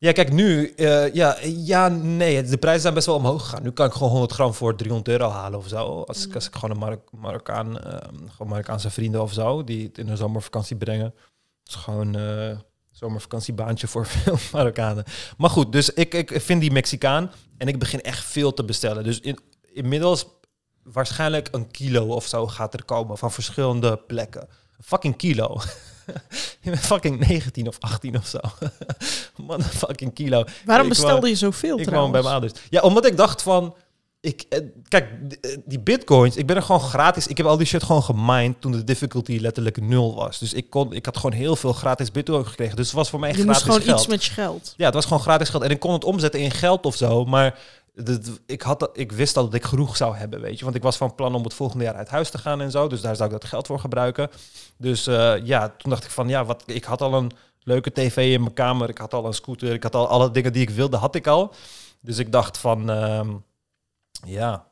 Ja, kijk, nu, eh, ja, ja, nee, de prijzen zijn best wel omhoog gegaan. Nu kan ik gewoon 100 gram voor 300 euro halen of zo. Als, ik, als ik gewoon een Marok Marokkaan, eh, gewoon Marokkaanse vrienden of zo, die het in de zomervakantie brengen. Het is gewoon eh zomervakantiebaantje voor veel Marokkanen. Maar goed, dus ik, ik vind die Mexicaan en ik begin echt veel te bestellen. Dus in, inmiddels waarschijnlijk een kilo of zo gaat er komen van verschillende plekken. Fucking kilo. Je bent fucking 19 of 18 of zo. Motherfucking kilo. Waarom Ik bestelde woon- je zoveel Ik trouwens? bij mijn ouders. Ja, omdat ik dacht van... ik, eh, kijk, eh, die bitcoins, ik ben er gewoon gratis. Ik heb al die shit gewoon gemined toen de difficulty letterlijk nul was. Dus ik, kon, ik had gewoon heel veel gratis bitcoin gekregen. Dus het was voor mij Je gratis moest gewoon geld. iets met je geld. Ja, het was gewoon gratis geld. En ik kon het omzetten in geld of zo. Maar ik, had, ik wist al dat ik genoeg zou hebben, weet je. Want ik was van plan om het volgende jaar uit huis te gaan en zo. Dus daar zou ik dat geld voor gebruiken. Dus eh, ja, toen dacht ik van, ja, wat, ik had al een leuke tv in mijn kamer. Ik had al een scooter. Ik had al alle dingen die ik wilde, had ik al. Dus ik dacht van, ehm, ja,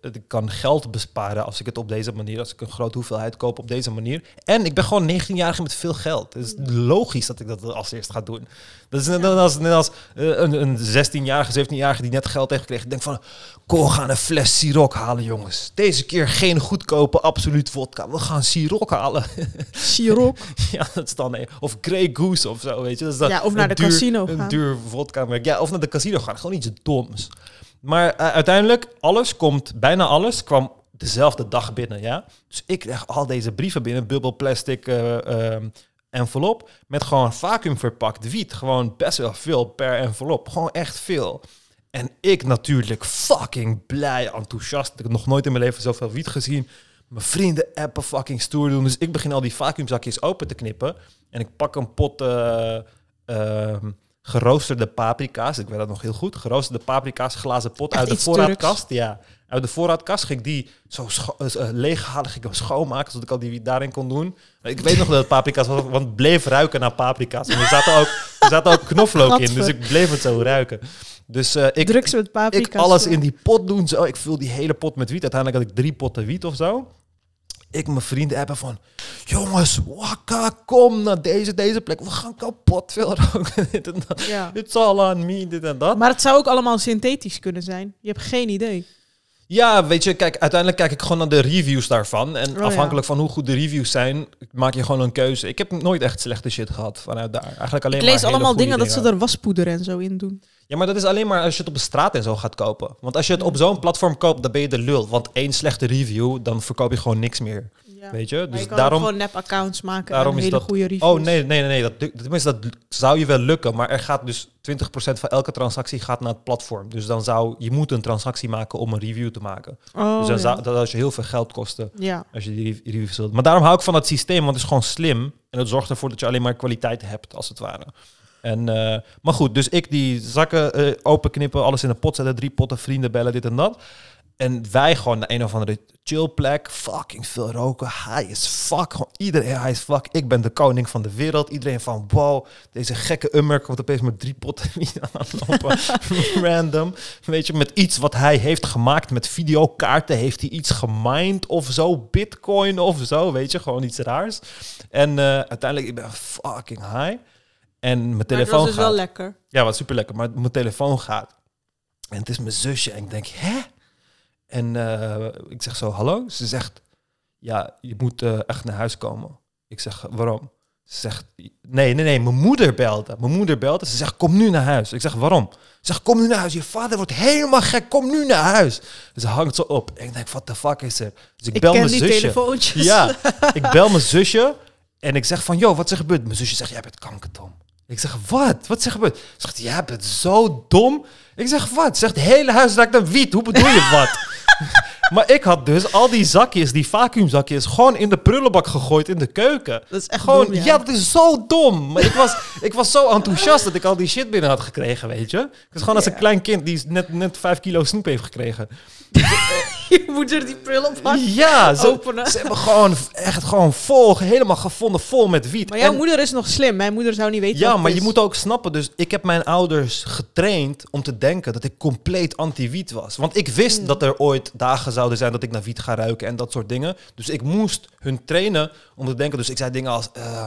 ik kan geld besparen als ik het op deze manier, als ik een grote hoeveelheid koop op deze manier. En ik ben gewoon 19-jarige met veel geld. Het is logisch dat ik dat als eerst ga doen. Dat is net als, net als eh, een, een 16-jarige, 17-jarige die net geld heeft gekregen. Denk van, kom, we gaan een fles Ciroc halen, jongens. Deze keer geen goedkope absoluut vodka. We gaan Ciroc halen. Siroc. ja, dat is dan een, of Grey Goose of zo, weet je. Dat is dan Ja, of naar een de duur- casino Een gaan. duur vodka-merk. Ja, of naar de casino gaan. Gewoon iets doms. Maar eh, uiteindelijk, alles komt, bijna alles, kwam dezelfde dag binnen, ja. Dus ik krijg al deze brieven binnen, bubbel plastic eh, ehm, envelop, met gewoon vacuüm verpakt wiet. Gewoon best wel veel per envelop. Gewoon echt veel. En ik natuurlijk fucking blij, enthousiast. Ik heb nog nooit in mijn leven zoveel wiet gezien. Mijn vrienden appen fucking stoer doen. Dus ik begin al die vacuümzakjes open te knippen. En ik pak een pot eh, ehm, geroosterde paprika's. Ik weet dat nog heel goed. Geroosterde paprika's, glazen pot Echt uit de voorraadkast. Ja, uit de voorraadkast ging ik die zo eh, leeghalen. Ging ik hem schoonmaken, zodat ik al die wiet daarin kon doen. Ik weet nog dat het paprika's was, want het bleef ruiken naar paprika's. En er zaten ook, er zaten ook knoflook in, dus ik bleef het zo ruiken. Dus eh, ik, Drugs met paprika. ik alles in die pot doen. Zo. Ik vul die hele pot met wiet. Uiteindelijk had ik drie potten wiet of zo. Ik mijn vrienden hebben van... Jongens, wakka, kom naar deze, deze plek. We gaan kapot veel roken. Dit en dat. Ja. It's all on me, dit en dat. Maar het zou ook allemaal synthetisch kunnen zijn. Je hebt geen idee. Ja, weet je, kijk, uiteindelijk kijk ik gewoon naar de reviews daarvan. En Oh, ja. afhankelijk van hoe goed de reviews zijn, maak je gewoon een keuze. Ik heb nooit echt slechte shit gehad vanuit daar. Eigenlijk alleen Ik lees allemaal dingen dat ze er waspoeder en zo in doen. Ja, maar dat is alleen maar als je het op de straat en zo gaat kopen. Want als je het op zo'n platform koopt, dan ben je de lul. Want één slechte review, dan verkoop je gewoon niks meer. Ja. Weet je? Maar Dus je kan daarom... gewoon nep-accounts maken daarom en hele dat- goede reviews. Oh nee, nee, nee, nee. Dat, tenminste, dat zou je wel lukken. Maar er gaat dus 20% van elke transactie gaat naar het platform. Dus dan zou je moet een transactie maken om een review te maken. Oh, dus dan ja. zou dat als je heel veel geld kosten ja. als je die rev- reviews wilt. Maar daarom hou ik van dat systeem, want het is gewoon slim. En het zorgt ervoor dat je alleen maar kwaliteit hebt, als het ware. En, eh, maar goed, dus ik die zakken eh, openknippen, alles in de pot zetten, drie potten, vrienden bellen, dit en dat. En wij gewoon naar een of andere chill plek, fucking veel roken, high is fuck, iedereen high is fuck. Ik ben de koning van de wereld. Iedereen van, wow, deze gekke ummer komt opeens met drie potten wiet aan het lopen. Random. Weet je, met iets wat hij heeft gemaakt met videokaarten, heeft hij iets gemined of zo, bitcoin of zo, weet je, gewoon iets raars. En eh, uiteindelijk, ik ben fucking high. En mijn Maar het telefoon was dus gaat. wel lekker. Ja, wat super lekker. Maar mijn telefoon gaat. En het is mijn zusje. En ik denk, hè? En eh, ik zeg zo, hallo? Ze zegt, ja, je moet eh, echt naar huis komen. Ik zeg, waarom? Ze zegt, nee, nee, nee, mijn moeder belde. Mijn moeder belde. Ze zegt, kom nu naar huis. Ik zeg, waarom? Ze zegt, kom nu naar huis. Je vader wordt helemaal gek. Kom nu naar huis. Dus ze hangt zo op. En ik denk, wat de fuck is er? Dus ik, Ik bel ken mijn die zusje. telefoontjes. Ja, ik bel mijn zusje en ik zeg van, joh, wat is er gebeurd? Mijn zusje zegt, jij bent kankerdom. Ik zeg, wat? Wat is er gebeurd? Ze zegt, jij bent zo dom. Ik zeg, wat? Ze zegt, het hele huis raakt naar wiet. Hoe bedoel je wat? maar ik had dus al die zakjes, die vacuümzakjes, gewoon in de prullenbak gegooid in de keuken. Dat is echt Gewoon, dom, ja. ja. dat is zo dom. Maar ik was, ik was zo enthousiast dat ik al die shit binnen had gekregen, weet je. Ik was gewoon als een klein kind die net, net vijf kilo snoep heeft gekregen. Je moet er die prullenbak Ja, ze, openen. ze hebben gewoon echt gewoon vol, helemaal gevonden vol met wiet. Maar jouw En- moeder is nog slim. Mijn moeder zou niet weten ja, wat het maar je moet ook snappen. Dus ik heb mijn ouders getraind om te denken dat ik compleet anti-wiet was. Want ik wist Hmm. dat er ooit dagen zouden zijn dat ik naar wiet ga ruiken en dat soort dingen. Dus ik moest hun trainen om te denken. Dus ik zei dingen als. eh,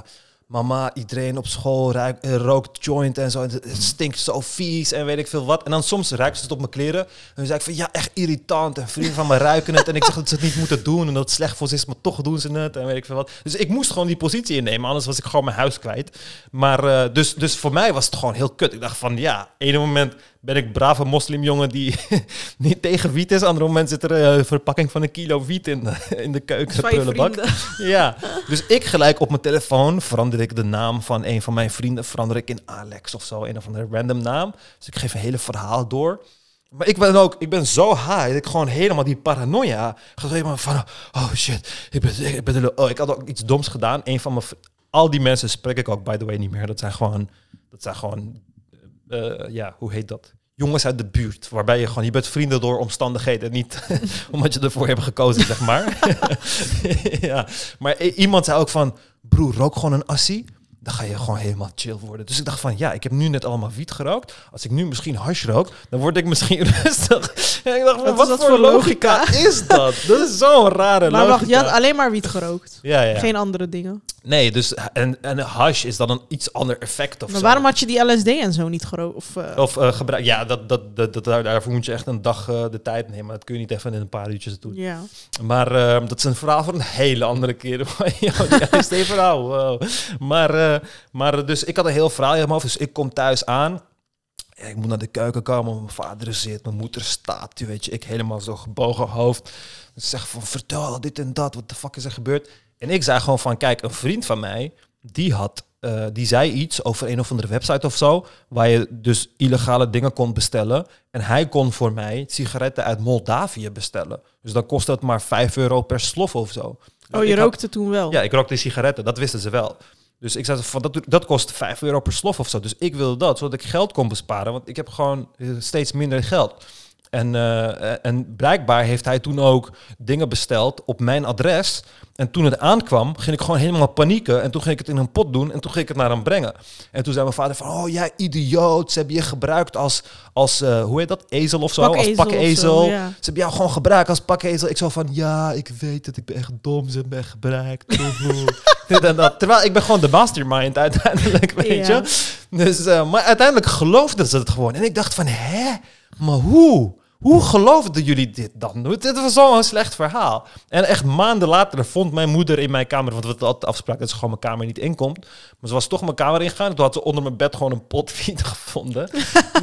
Mama, iedereen op school ruikt, eh, rookt joint en zo. Het het stinkt zo vies en weet ik veel wat. En dan soms ruiken ze het op mijn kleren. En dan zei ik van ja, echt irritant. En vrienden van me ruiken het. En ik zeg dat ze het niet moeten doen. En dat het slecht voor ze is, maar toch doen ze het. En weet ik veel wat. Dus ik moest gewoon die positie innemen. Anders was ik gewoon mijn huis kwijt. Maar eh, dus, dus voor mij was het gewoon heel kut. Ik dacht van ja, ene moment ben ik brave moslimjongen die niet tegen wiet is. Andere moment zit er eh, een verpakking van een kilo wiet in, in de keuken. Ja, dus ik gelijk op mijn telefoon verander ik de naam van een van mijn vrienden, verander ik in Alex of zo, een of andere random naam. Dus ik geef een hele verhaal door. Maar ik ben ook, ik ben zo high dat ik gewoon helemaal die paranoia ga helemaal van, oh shit, ik ben, ik ben, oh, ik had ook iets doms gedaan. Een van mijn, al die mensen spreek ik ook by the way niet meer. Dat zijn gewoon, dat zijn gewoon, ja, hoe heet dat? Jongens uit de buurt, waarbij je gewoon, je bent vrienden door omstandigheden, niet omdat je ervoor hebt gekozen, zeg maar. ja, maar iemand zei ook van, broer, rook gewoon een assie. Dan ga je gewoon helemaal chill worden. Dus ik dacht van, ja, ik heb nu net allemaal wiet gerookt. Als ik nu misschien hash rook, dan word ik misschien rustig. En ik dacht, van, Wat voor logica is dat? Dat is zo'n rare Maar logica. wacht, je had alleen maar wiet gerookt. ja, ja. Geen andere dingen. Nee, dus en, en hash is dan een iets ander effect of Maar zo. waarom had je die LSD en zo niet gerookt? Of, eh, Of eh, gebruik, ja, dat, dat, dat, dat, daar- daarvoor moet je echt een dag eh, de tijd nemen. Dat kun je niet even in een paar uurtjes doen. ja. Maar eh, dat is een verhaal voor een hele andere keer. Ja, die LSD verhaal, wow. Maar, maar eh, dus ik had een heel verhaal in mijn hoofd. Dus ik kom thuis aan. Ja, ik moet naar de keuken komen. Mijn vader zit, mijn moeder staat. Weet je, ik helemaal zo gebogen hoofd. Dus zeg van, vertel dit en dat. Wat de fuck is er gebeurd? En ik zei gewoon van, kijk, een vriend van mij, die had... eh, die zei iets over een of andere website of zo, waar je dus illegale dingen kon bestellen. En hij kon voor mij sigaretten uit Moldavië bestellen. Dus dan kostte het maar 5 euro per slof of zo. Oh, je had- rookte toen wel? ja, ik rookte sigaretten, dat wisten ze wel. Dus ik zei van dat, dat kost 5 euro per slof of zo. Dus ik wilde dat, zodat ik geld kon besparen. Want ik heb gewoon eh, steeds minder geld. En, eh, en blijkbaar heeft hij toen ook dingen besteld op mijn adres. En toen het aankwam, ging ik gewoon helemaal panieken. En toen ging ik het in een pot doen en toen ging ik het naar hem brengen. En toen zei mijn vader van, oh jij idioot, ze hebben je gebruikt als, als eh, hoe heet dat, ezel of zo? Pakezel als pakkezel. ja. Ze hebben jou gewoon gebruikt als pakkezel. Ik zo van, ja, ik weet het, ik ben echt dom, ze hebben mij gebruikt. Dit en dat. Terwijl ik ben gewoon de mastermind uiteindelijk, weet Ja. je. Dus, eh, maar uiteindelijk geloofden ze het gewoon. En ik dacht van, hè, maar hoe? Hoe geloofden jullie dit dan? Dit was zo'n slecht verhaal. En echt maanden later vond mijn moeder in mijn kamer, want we hadden altijd afspraak dat ze gewoon mijn kamer niet inkomt. Maar ze was toch mijn kamer ingegaan. Toen had ze onder mijn bed gewoon een pot wiet gevonden.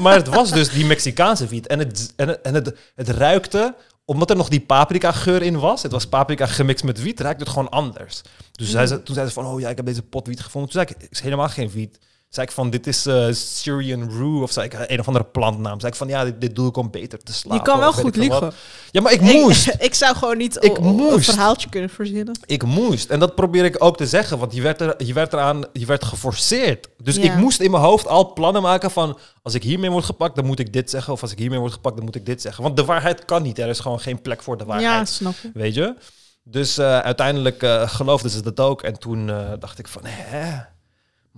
maar het was dus die Mexicaanse wiet. En het, en het, en het, het ruikte, omdat er nog die paprika geur in was. Het was paprika gemixt met wiet, ruikte het gewoon anders. Dus zei ze, toen zei ze van, oh ja, ik heb deze pot wiet gevonden. Toen zei ik, het is helemaal geen wiet. Zei ik van, dit is eh, Syrian Rue, of zei ik, een of andere plantnaam. Zei ik van, ja, dit, dit doe ik om beter te slapen. Je kan wel of weet goed liegen. Ja, maar ik moest. Ik, ik zou gewoon niet Ik o- een moest. verhaaltje kunnen verzinnen. Ik moest. En dat probeer ik ook te zeggen, want je werd, er, je werd eraan, je werd geforceerd. Dus Ja. ik moest in mijn hoofd al plannen maken van, als ik hiermee word gepakt, dan moet ik dit zeggen. Of als ik hiermee word gepakt, dan moet ik dit zeggen. Want de waarheid kan niet. Er is gewoon geen plek voor de Ja, waarheid. snap je. Weet je? Dus eh, uiteindelijk eh, geloofden ze dat ook. En toen eh, dacht ik van, hè?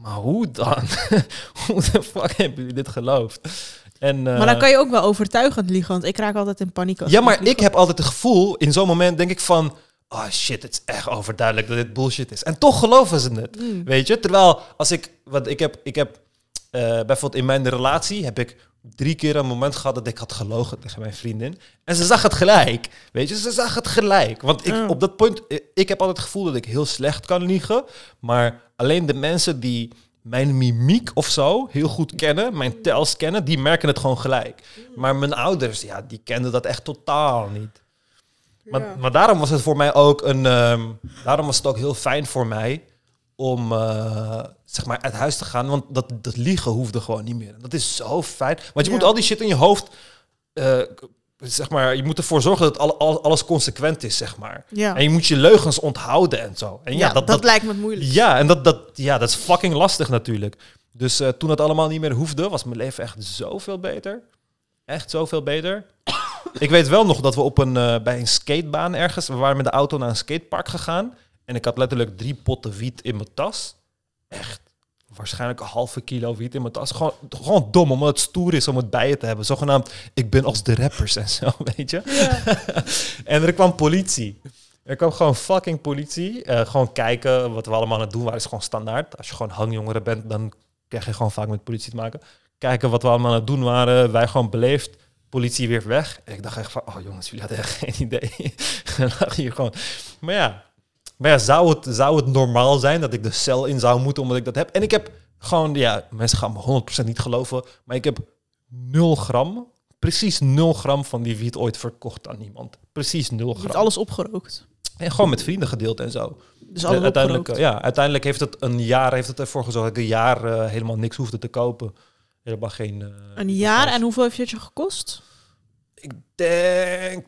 Maar hoe dan? hoe de fuck hebben jullie dit geloofd? En, eh, Maar dan kan je ook wel overtuigend liegen, want ik raak altijd in paniek. Als ja, maar ik heb altijd het gevoel, in zo'n moment denk ik van... Oh shit, het is echt overduidelijk dat dit bullshit is. En toch geloven ze het. Mm. Weet je? Terwijl als ik... Want ik heb, ik heb eh, bijvoorbeeld in mijn relatie heb ik drie keer een moment gehad dat ik had gelogen tegen mijn vriendin. En ze zag het gelijk. Weet je, ze zag het gelijk. Want ik, Oh. op dat punt, eh, ik heb altijd het gevoel dat ik heel slecht kan liegen. Maar alleen de mensen die mijn mimiek of zo heel goed kennen, mijn tels kennen, die merken het gewoon gelijk. Maar mijn ouders, ja, die kenden dat echt totaal niet. Maar, Ja. maar daarom was het voor mij ook een. ehm, daarom was het ook heel fijn voor mij om eh, zeg maar uit huis te gaan. Want dat, dat liegen hoefde gewoon niet meer. Dat is zo fijn. Want je Ja. moet al die shit in je hoofd. eh, zeg maar, je moet ervoor zorgen dat alle, alle- alles consequent is, zeg maar. Ja, En je moet je leugens onthouden en zo. En ja, ja, dat, dat, dat, lijkt me moeilijk. ja, en dat, dat, ja, dat is fucking lastig natuurlijk. Dus eh, toen het allemaal niet meer hoefde, was mijn leven echt zoveel beter. Echt zoveel beter. ik weet wel nog dat we op een, bij een skatebaan ergens... We waren met de auto naar een skatepark gegaan. En ik had letterlijk drie potten wiet in mijn tas. Echt. Waarschijnlijk een halve kilo wiet in mijn tas. Gewoon, gewoon dom, omdat het stoer is om het bij je te hebben. Zogenaamd, ik ben als de rappers en zo, weet je. en er kwam politie. Er kwam gewoon fucking politie. eh, gewoon kijken wat we allemaal aan het doen waren. is gewoon standaard. Als je gewoon hangjongeren bent, dan krijg je gewoon vaak met politie te maken. Kijken wat we allemaal aan het doen waren. Wij gewoon beleefd. Politie weer weg. En ik dacht echt van, oh jongens, jullie hadden echt geen idee. Lag hier gewoon. Maar ja, maar ja zou, het, zou het normaal zijn dat ik de cel in zou moeten omdat ik dat heb? En ik heb gewoon, ja, mensen gaan me 100% niet geloven. Maar ik heb 0 gram, precies 0 gram van die wiet ooit verkocht aan iemand. Precies 0 Je hebt gram. alles opgerookt. En gewoon met vrienden gedeeld en zo. Dus alles uiteindelijk, opgerookt. ja, uiteindelijk heeft het een jaar heeft het ervoor gezorgd dat ik een jaar eh, helemaal niks hoefde te kopen. Helemaal geen. eh, Een jaar en hoeveel heeft het je gekost? Ik denk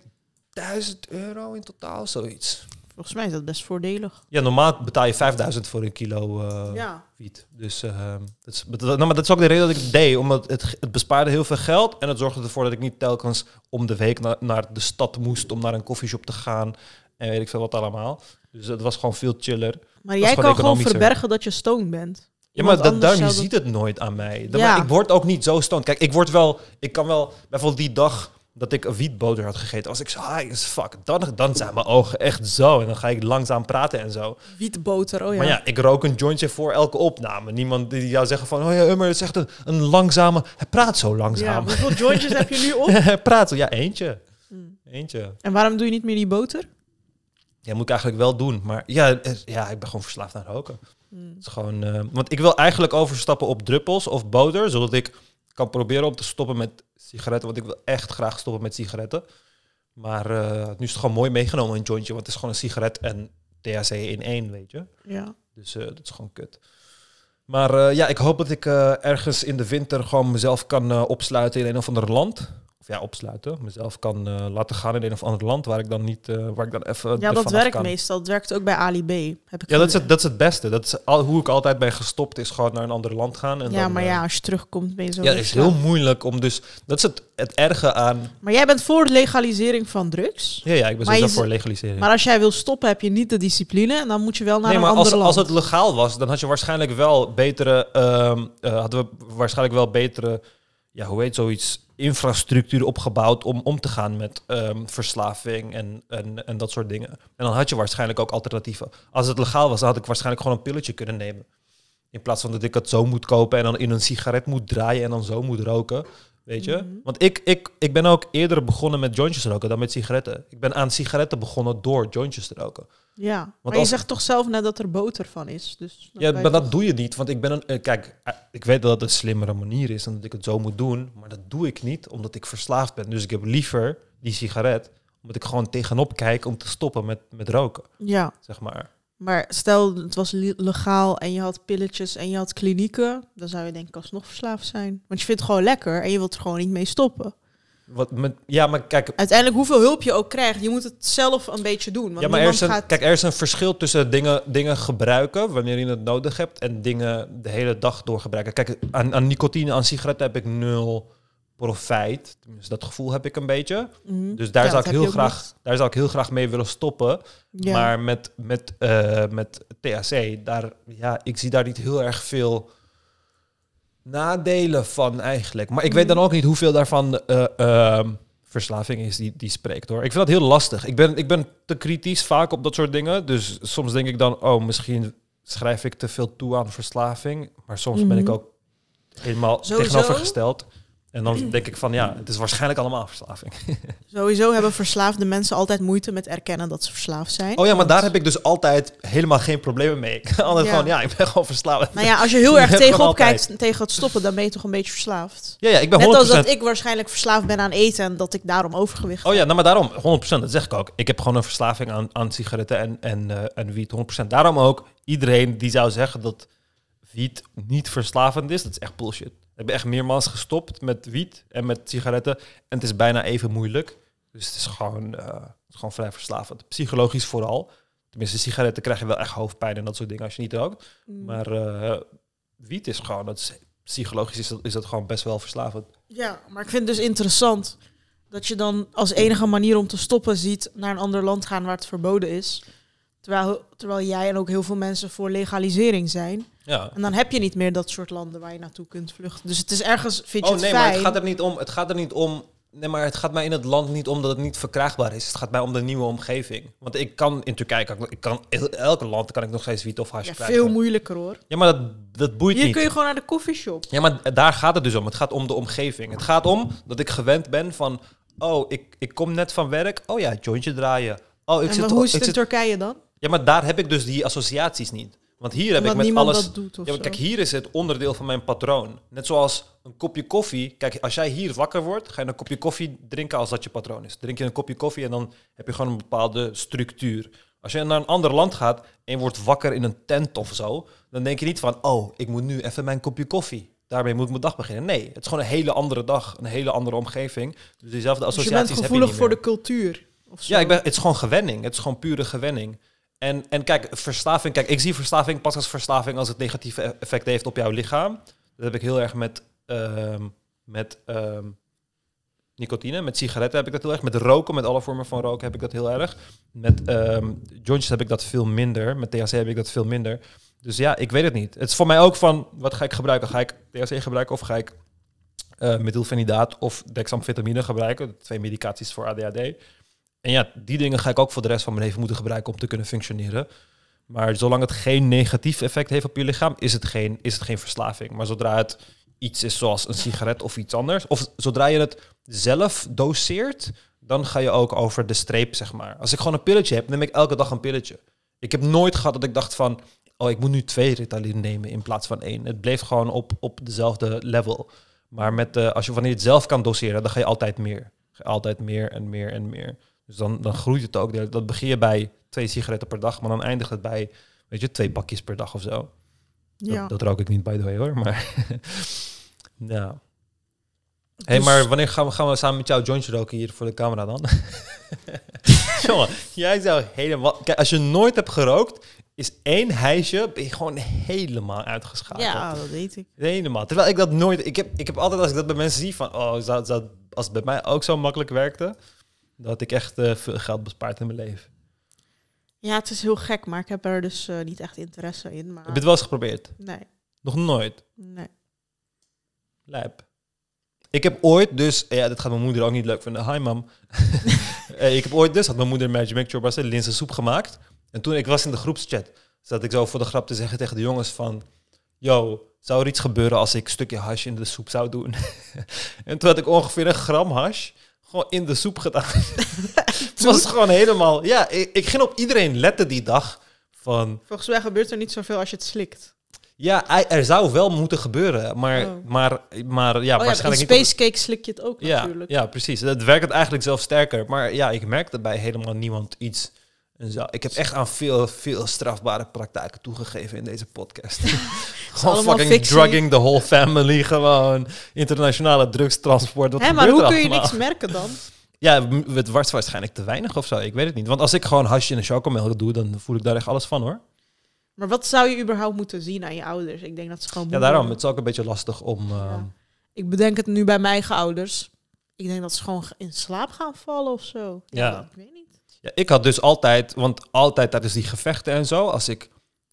1000 euro in totaal, zoiets. Volgens mij is dat best voordelig. Ja, normaal betaal je 5000 voor een kilo eh, ja. wiet. Dus eh, dat, is, dat, nou, maar dat is ook de reden dat ik het deed. Omdat het, het bespaarde heel veel geld. En het zorgde ervoor dat ik niet telkens om de week na- naar de stad moest om naar een koffieshop te gaan. En weet ik veel wat allemaal. Dus het was gewoon veel chiller. Maar jij gewoon kan gewoon verbergen dat je stoned bent. Ja, maar dat, je ziet het nooit aan mij. Ja. Ik word ook niet zo stoned. Kijk, ik word wel... Ik kan wel... Bijvoorbeeld die dag dat ik een wietboter had gegeten, was ik zo high as fuck. Dan, dan zijn mijn ogen echt zo. En dan ga ik langzaam praten en zo. Wietboter, oh ja. Maar ja, ik rook een jointje voor elke opname. Niemand die jou zeggen van... Oh ja, maar het is echt een, een langzame... Hij praat zo ja, langzaam. hoeveel jointjes heb je nu op? Hij praat zo... Ja, eentje. Hmm. Eentje. En waarom doe je niet meer die boter? Ja, moet ik eigenlijk wel doen. Maar ja, het- ja ik ben gewoon verslaafd aan roken. Hmm. Het is gewoon, eh, want ik wil eigenlijk overstappen op druppels of boter, zodat ik kan proberen om te stoppen met sigaretten. Want ik wil echt graag stoppen met sigaretten. Maar eh, nu is het gewoon mooi meegenomen, een jointje. Want het is gewoon een sigaret en THC in één, weet je. Ja. Dus eh, dat is gewoon kut. Maar eh, ja, ik hoop dat ik ergens in de winter gewoon mezelf kan opsluiten in een of ander land. Of ja, opsluiten. Mezelf kan eh, laten gaan in een of ander land waar ik dan niet, eh, waar ik dan even. Ja, dat werkt kan. meestal. Het werkt ook bij Ali B. Heb ik Ja, dat is, het, dat is het beste. Dat is al, hoe ik altijd ben gestopt, is gewoon naar een ander land gaan. En ja, dan, maar eh, ja, als je terugkomt ben je zo ja, het is heel moeilijk om dus... Dat is het, het erge aan... Maar jij bent voor legalisering van drugs. Ja, ja ik ben Maar sowieso voor legalisering. Maar als jij wil stoppen, heb je niet de discipline. En dan moet je wel naar nee, een maar als, ander als land. het legaal was, dan had je waarschijnlijk wel betere... eh, hadden we waarschijnlijk wel betere... Ja, hoe heet zoiets? Infrastructuur opgebouwd om om te gaan met ehm, verslaving en, en, en dat soort dingen. En dan had je waarschijnlijk ook alternatieven. Als het legaal was, dan had ik waarschijnlijk gewoon een pilletje kunnen nemen. In plaats van dat ik het zo moet kopen en dan in een sigaret moet draaien en dan zo moet roken. Weet je? Mhm. Want ik, ik, ik ben ook eerder begonnen met jointjes roken dan met sigaretten. Ik ben aan sigaretten begonnen door jointjes te roken. Ja, maar je zegt toch zelf net dat er boter van is. Dus Ja, maar dat doe je niet. Want ik ben een. eh, Kijk, eh, ik weet dat het een slimmere manier is en dat ik het zo moet doen. Maar dat doe ik niet omdat ik verslaafd ben. Dus ik heb liever die sigaret. Omdat ik gewoon tegenop kijk om te stoppen met, met roken. Ja, Zeg maar. maar stel het was le- legaal en je had pilletjes en je had klinieken. Dan zou je denk ik alsnog verslaafd zijn. Want je vindt het gewoon lekker en je wilt er gewoon niet mee stoppen. Wat met, ja, maar kijk. Uiteindelijk hoeveel hulp je ook krijgt, je moet het zelf een beetje doen. Want Ja, maar er is, een, gaat... kijk, er is een verschil tussen dingen, dingen gebruiken wanneer je het nodig hebt en dingen de hele dag door gebruiken. Kijk, aan, aan nicotine, aan sigaretten heb ik nul profijt. Tenminste, dat gevoel heb ik een beetje. Mhm. Dus daar, Ja, zou ik heel graag, daar zou ik heel graag mee willen stoppen. Ja. Maar met, met, eh, met THC, daar, ja, ik zie daar niet heel erg veel nadelen van eigenlijk. Maar ik weet dan ook niet hoeveel daarvan eh, ehm, verslaving is die, die spreekt hoor. Ik vind dat heel lastig. Ik ben, ik ben te kritisch vaak op dat soort dingen. Dus soms denk ik dan, oh, misschien schrijf ik te veel toe aan verslaving. Maar soms ben ik Mhm. ook helemaal Sowieso? tegenovergesteld. En dan denk ik van, ja, het is waarschijnlijk allemaal verslaving. Sowieso hebben verslaafde mensen altijd moeite met erkennen dat ze verslaafd zijn. Oh ja, maar daar heb ik dus altijd helemaal geen problemen mee. Ik ben altijd Ja. gewoon, ja, ik ben gewoon verslaafd. Nou ja, als je heel erg tegenop kijkt tegen het stoppen, dan ben je toch een beetje verslaafd. Ja, ja, ik ben 100%. Net als dat ik waarschijnlijk verslaafd ben aan eten en dat ik daarom overgewicht Oh ja, nou maar daarom, 100%, dat zeg ik ook. Ik heb gewoon een verslaving aan, aan sigaretten en, en, eh, en wiet, 100%. Daarom ook, iedereen die zou zeggen dat wiet niet verslavend is, dat is echt bullshit. Ik heb echt meermaals gestopt met wiet en met sigaretten en het is bijna even moeilijk. Dus het is gewoon, eh, het is gewoon vrij verslavend. Psychologisch vooral. Tenminste, sigaretten krijg je wel echt hoofdpijn en dat soort dingen als je niet rookt. Mm. Maar eh, wiet is gewoon, dat is, psychologisch is dat, is dat gewoon best wel verslavend. Ja, maar ik vind het dus interessant dat je dan als enige manier om te stoppen ziet naar een ander land gaan waar het verboden is. Terwijl, terwijl jij en ook heel veel mensen voor legalisering zijn. Ja. En dan heb je niet meer dat soort landen waar je naartoe kunt vluchten. Dus het is ergens, vind je Oh nee, maar het gaat er niet om. Het gaat er niet om. Nee, maar het gaat mij in het land niet om dat het niet verkrijgbaar is. Het gaat mij om de nieuwe omgeving. Want ik kan in Turkije, kan, ik kan in land kan ik nog steeds wiet of hash ja, krijgen. veel moeilijker hoor. Ja, maar dat, dat boeit Hier niet. kun je gewoon naar de koffieshop. Ja, maar daar gaat het dus om. Het gaat om de omgeving. Het gaat om dat ik gewend ben van... Oh, ik, ik kom net van werk. Oh ja, jointje draaien. Oh, ik en zit, hoe is het in Turkije dan? Ja, maar daar heb ik dus die associaties niet. Want hier heb Omdat ik met alles... dat doet Ja, kijk, hier is het onderdeel van mijn patroon. Net zoals een kopje koffie. Kijk, als jij hier wakker wordt, ga je een kopje koffie drinken als dat je patroon is. Drink je een kopje koffie en dan heb je gewoon een bepaalde structuur. Als je naar een ander land gaat en je wordt wakker in een tent of zo, dan denk je niet van, oh, ik moet nu even mijn kopje koffie. daarmee moet ik mijn dag beginnen. Nee, het is gewoon een hele andere dag, een hele andere omgeving. Dus diezelfde Dus je associaties bent heb gevoelig niet voor meer. de cultuur. Ja, ik ben, het is gewoon gewenning. Het is gewoon pure gewenning. En, en kijk, verslaving. Kijk, ik zie verslaving pas als verslaving als het negatieve e- effect heeft op jouw lichaam. Dat heb ik heel erg met, ehm, met ehm, nicotine. Met sigaretten heb ik dat heel erg. Met roken, met alle vormen van roken heb ik dat heel erg. Met ehm jointjes heb ik dat veel minder. Met THC heb ik dat veel minder. Dus ja, ik weet het niet. Het is voor mij ook van, wat ga ik gebruiken? Ga ik THC gebruiken of ga ik eh methylfenidaat of dexamfetamine gebruiken? Twee medicaties voor ADHD. En ja, die dingen ga ik ook voor de rest van mijn leven moeten gebruiken om te kunnen functioneren. Maar zolang het geen negatief effect heeft op je lichaam, is het geen, is het geen verslaving. Maar zodra het iets is zoals een sigaret of iets anders, of zodra je het zelf doseert, dan ga je ook over de streep, zeg maar. Als ik gewoon een pilletje heb, neem ik elke dag een pilletje. Ik heb nooit gehad dat ik dacht van, oh, ik moet nu twee Ritalin nemen in plaats van één. Het bleef gewoon op, op dezelfde level. Maar met, eh, als je wanneer je het zelf kan doseren, dan ga je altijd meer. Altijd meer en meer en meer. Dus dan, dan groeit het ook. Dat begin je bij twee sigaretten per dag, maar dan eindigt het bij, weet je, twee pakjes per dag of zo. Ja. Dat, dat rook ik niet, by the way, hoor. Maar, ja. Hé, hey, Dus- maar wanneer gaan we, gaan we samen met jou jointje roken hier voor de camera dan? Jongen, jij zou helemaal... Kijk, als je nooit hebt gerookt, is één hijsje, ben je gewoon helemaal uitgeschakeld. ja, dat weet ik. Helemaal. Terwijl ik dat nooit... Ik heb, ik heb altijd, als ik dat bij mensen zie, van... Oh, zou, zou, als het bij mij ook zo makkelijk werkte, had ik echt eh, veel geld bespaard in mijn leven. Ja, het is heel gek, maar ik heb er dus eh, niet echt interesse in. Maar Heb je het wel eens geprobeerd? nee, Nog nooit? nee. Lijp. Ik heb ooit dus, ja, dit gaat mijn moeder ook niet leuk vinden. Hi mam. Eh, ik heb ooit dus, had mijn moeder Magic Mac Chorba's linzensoep gemaakt. En toen ik was in de groepschat, zat ik zo voor de grap te zeggen tegen de jongens van... Yo, zou er iets gebeuren als ik een stukje hash in de soep zou doen? en toen had ik ongeveer een gram hash gewoon in de soep gedaan. het was gewoon helemaal... Ja, ik, ik ging op iedereen letten die dag van... Volgens mij gebeurt er niet zoveel als je het slikt. Ja, er zou wel moeten gebeuren, maar, Oh. maar, maar ja, oh ja, in waarschijnlijk niet... op- Space Cake slik je het ook Ja, natuurlijk. ja, precies. Dat werkt het eigenlijk zelfs sterker. Maar ja, ik merk dat bij helemaal niemand iets. En zo. Ik heb echt aan veel, veel strafbare praktijken toegegeven in deze podcast. Gewoon fucking fictie. drugging the whole family. Gewoon internationale drugstransport. Wat Hè, maar hoe kun je allemaal? niks merken dan? Ja, het was waarschijnlijk te weinig of zo. Ik weet het niet. Want als ik gewoon hasje in een chocomel doe, dan voel ik daar echt alles van hoor. Maar wat zou je überhaupt moeten zien aan je ouders? Ik denk dat ze gewoon... Ja, daarom. worden. Het is ook een beetje lastig om... Ja. ehm, Ik bedenk het nu bij mijn eigen ouders. Ik denk dat ze gewoon in slaap gaan vallen of zo. Ja. Ik weet niet. Ja, ik had dus altijd, want altijd tijdens die gevechten en zo, als ik,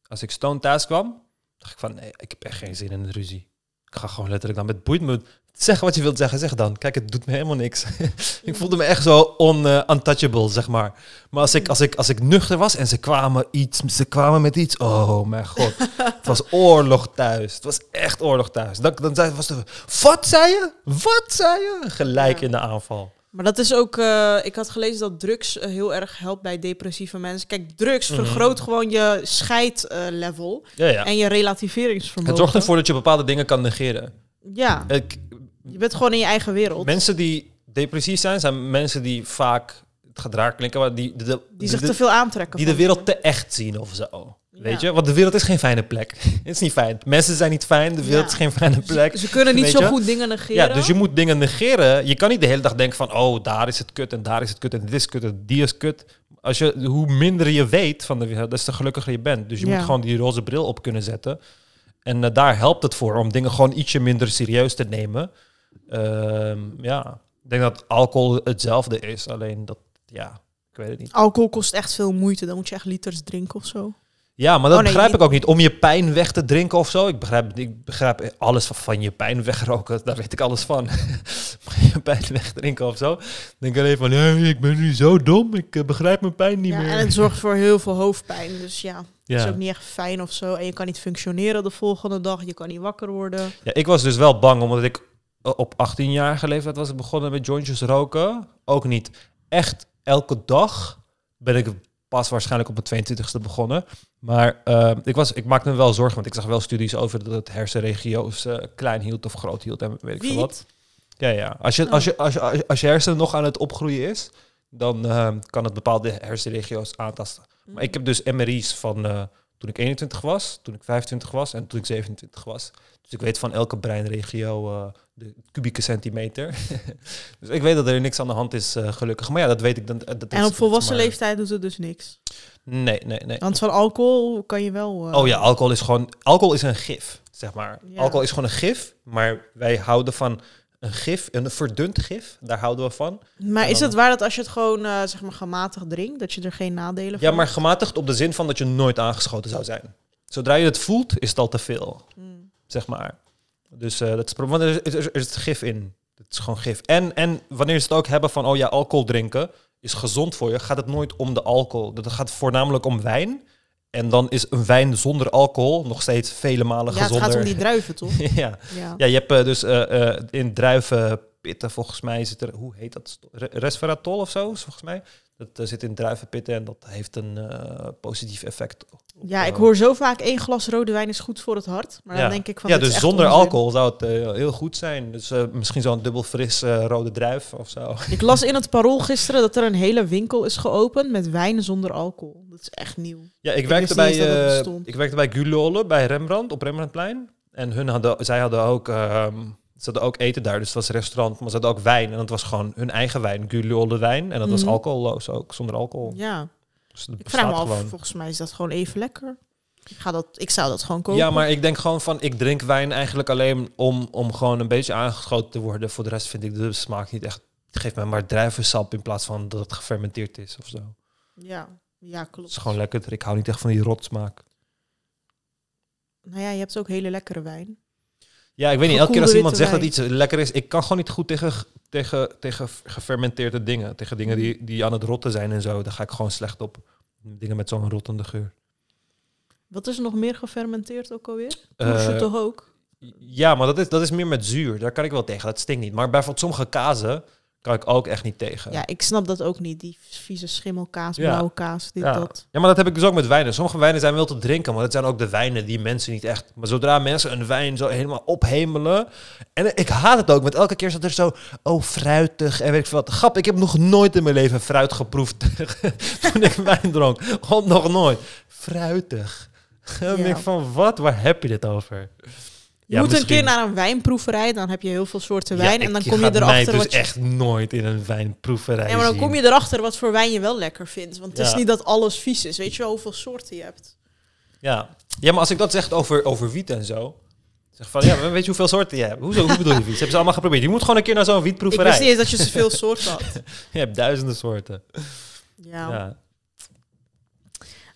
als ik stone thuis kwam, dacht ik van, nee, ik heb echt geen zin in een ruzie. Ik ga gewoon letterlijk dan met boeit me. Zeg wat je wilt zeggen, zeg dan. Kijk, het doet me helemaal niks. ik voelde me echt zo on, eh, untouchable, zeg maar. Maar als ik, als, ik, als ik nuchter was en ze kwamen, iets, ze kwamen met iets, oh mijn god. het was oorlog thuis. Het was echt oorlog thuis. Dan, dan zei, was de, wat zei je? Wat zei je? Gelijk Ja. in de aanval. Maar dat is ook... eh, ik had gelezen dat drugs eh, heel erg helpt bij depressieve mensen. Kijk, drugs Mhm. vergroot gewoon je scheidlevel Ja, ja. en je relativeringsvermogen. Het zorgt ervoor dat je bepaalde dingen kan negeren. Ja, Ik, je bent gewoon in je eigen wereld. Mensen die depressief zijn, zijn mensen die vaak, het gaat raar klinken, maar die, de, de- die zich de- te veel aantrekken. die de wereld te echt zien of zo. Weet Ja. je? Want de wereld is geen fijne plek. Het is niet fijn. Mensen zijn niet fijn, de wereld Ja. is geen fijne plek. Ze, ze kunnen niet zo je? goed dingen negeren. Ja, dus je moet dingen negeren. Je kan niet de hele dag denken van, oh, daar is het kut en daar is het kut en dit is kut en die is kut. Als je, hoe minder je weet van de wereld, des te gelukkiger je bent. Dus je Ja. moet gewoon die roze bril op kunnen zetten. En eh, daar helpt het voor om dingen gewoon ietsje minder serieus te nemen. Ehm, ja, ik denk dat alcohol hetzelfde is, alleen dat, ja, ik weet het niet. Alcohol kost echt veel moeite. Dan moet je echt liters drinken of zo. Ja, maar dat Oh, nee, begrijp ik ook niet. Om je pijn weg te drinken of zo. Ik begrijp, ik begrijp alles van, van je pijn wegroken. Daar weet ik alles van. Maar je pijn wegdrinken of zo. Dan denk ik alleen van, nee, ik ben nu zo dom. Ik eh, begrijp mijn pijn niet Ja, meer. en het zorgt voor heel veel hoofdpijn. Dus ja, ja. is ook niet echt fijn of zo. En je kan niet functioneren de volgende dag. Je kan niet wakker worden. ja, ik was dus wel bang, omdat ik eh, op 18-jarige leeftijd was begonnen met jointjes roken. Ook niet echt elke dag ben ik pas waarschijnlijk op mijn 22e begonnen. Maar eh, ik, was, ik maakte me wel zorgen, want ik zag wel studies over dat het hersenregio's eh, klein hield of groot hield en weet ik veel wat. Ja, ja. Als je, Oh. als je, als je, als je, als je hersenen nog aan het opgroeien is, dan eh, kan het bepaalde hersenregio's aantasten. Maar ik heb dus MRI's van eh, toen ik 21 was, toen ik 25 was en toen ik 27 was. Dus ik weet van elke breinregio uh, de kubieke centimeter. dus ik weet dat er niks aan de hand is, uh, gelukkig. Maar ja, dat weet ik dan. Dat en op volwassen leeftijd doet het dus niks? Nee, nee, nee. Want van alcohol kan je wel... Uh... Oh ja, alcohol is gewoon... Alcohol is een gif, zeg maar. Ja. Alcohol is gewoon een gif, maar wij houden van een gif, een verdund gif, daar houden we van. Maar is het waar dat als je het gewoon uh, zeg maar gematigd drinkt, dat je er geen nadelen van Ja, maar gematigd op de zin van dat je nooit aangeschoten zou zijn. Zodra je het voelt, is het al te veel, hmm. zeg maar. Dus uh, dat is, want er is, er, gif in. Het is gewoon gif. En, en wanneer ze het ook hebben van, oh ja, alcohol drinken is gezond voor je, gaat het nooit om de alcohol. Dat gaat voornamelijk om wijn. En dan is een wijn zonder alcohol nog steeds vele malen ja, gezonder. Ja, het gaat om die druiven, toch? ja. ja. ja, je hebt uh, dus uh, uh, in druivenpitten, volgens mij zit er, hoe heet dat? Resveratrol of zo, volgens mij. Dat zit in druivenpitten en dat heeft een positief effect ja, ik hoor zo vaak één glas rode wijn is goed voor het hart. Maar dan denk ik van. Ja, dus zonder alcohol zou het uh, heel goed zijn. Dus uh, misschien zo'n dubbel fris rode druif of zo. Ik las in het parool gisteren dat er een hele winkel is geopend met wijn zonder alcohol. Dat is echt nieuw. Ja, ik, ik werkte bij ik werkte bij Gulole bij Rembrandt op Rembrandtplein. En hun hadden, zij hadden ook. Um, ze hadden ook eten daar, dus het was een restaurant, maar ze hadden ook wijn. En dat was gewoon hun eigen wijn, Gulole wijn. En dat was mhm. alcoholloos ook, zonder alcohol. Ja, dus ik vraag me af, volgens mij is dat gewoon even lekker. Ik, ga dat, ik zou dat gewoon kopen. Ja, maar ik denk gewoon van, ik drink wijn eigenlijk alleen om, om gewoon een beetje aangeschoten te worden. Voor de rest vind ik de smaak niet echt... Het geeft mij maar druivensap in plaats van dat het gefermenteerd is of zo. Ja, ja klopt. Het is gewoon lekker. Ik hou niet echt van die rotsmaak. Nou ja, je hebt ook hele lekkere wijn. Ja, ik weet niet. Elke keer als iemand zegt dat iets lekker is, ik kan gewoon niet goed tegen, tegen, tegen gefermenteerde dingen. Tegen dingen die, die aan het rotten zijn en zo. Daar ga ik gewoon slecht op. Dingen met zo'n rottende geur. Wat is er nog meer gefermenteerd ook alweer? Toesje uh, toch ook? Ja, maar dat is, dat is meer met zuur. Daar kan ik wel tegen. Dat stinkt niet. Maar bijvoorbeeld sommige kazen kan ik ook echt niet tegen. Ja, ik snap dat ook niet. Die vieze schimmelkaas, ja. blauwe kaas, dit, ja. dat. Ja, maar dat heb ik dus ook met wijnen. Sommige wijnen zijn wel te drinken, maar het zijn ook de wijnen die mensen niet echt... Maar zodra mensen een wijn zo helemaal ophemelen... En ik haat het ook, met elke keer dat er zo... Oh, fruitig en weet ik veel wat. Grap, ik heb nog nooit in mijn leven fruit geproefd toen ik wijn dronk. Gewoon nog nooit. Fruitig. Denk ik van, wat? Waar heb je dit over? Je ja, moet misschien... een keer naar een wijnproeverij, dan heb je heel veel soorten wijn. en dan kom je erachter. Dus wat je... echt nooit in een wijnproeverij. Ja, maar dan kom je erachter wat voor wijn je wel lekker vindt. Want het is niet dat alles vies is. Weet je wel hoeveel soorten je hebt? Ja, ja maar als ik dat zeg over, over wiet en zo. Zeg van ja, weet je hoeveel soorten je hebt? Hoezo, hoe bedoel je wiet? Ze hebben ze allemaal geprobeerd. Je moet gewoon een keer naar zo'n wietproeverij. Ik wist niet eens dat je zoveel soorten had. je hebt duizenden soorten. ja.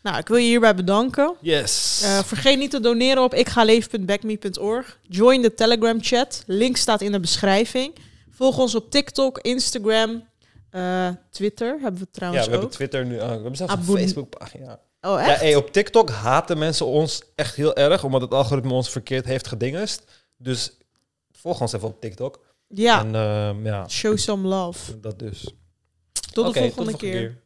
Nou, ik wil je hierbij bedanken. Yes. Uh, vergeet niet te doneren op ikgaleven.backme.org. Join de Telegram chat. Link staat in de beschrijving. Volg ons op TikTok, Instagram, uh, Twitter hebben we trouwens Ja, we ook. hebben Twitter nu. Uh, we hebben zelfs een Facebookpagina. Oh, echt? Ja, hey, op TikTok haten mensen ons echt heel erg, omdat het algoritme ons verkeerd heeft gedingest. Dus volg ons even op TikTok. Ja. En, uh, ja. Show some love. Dat dus. Tot de volgende, tot de volgende keer. keer.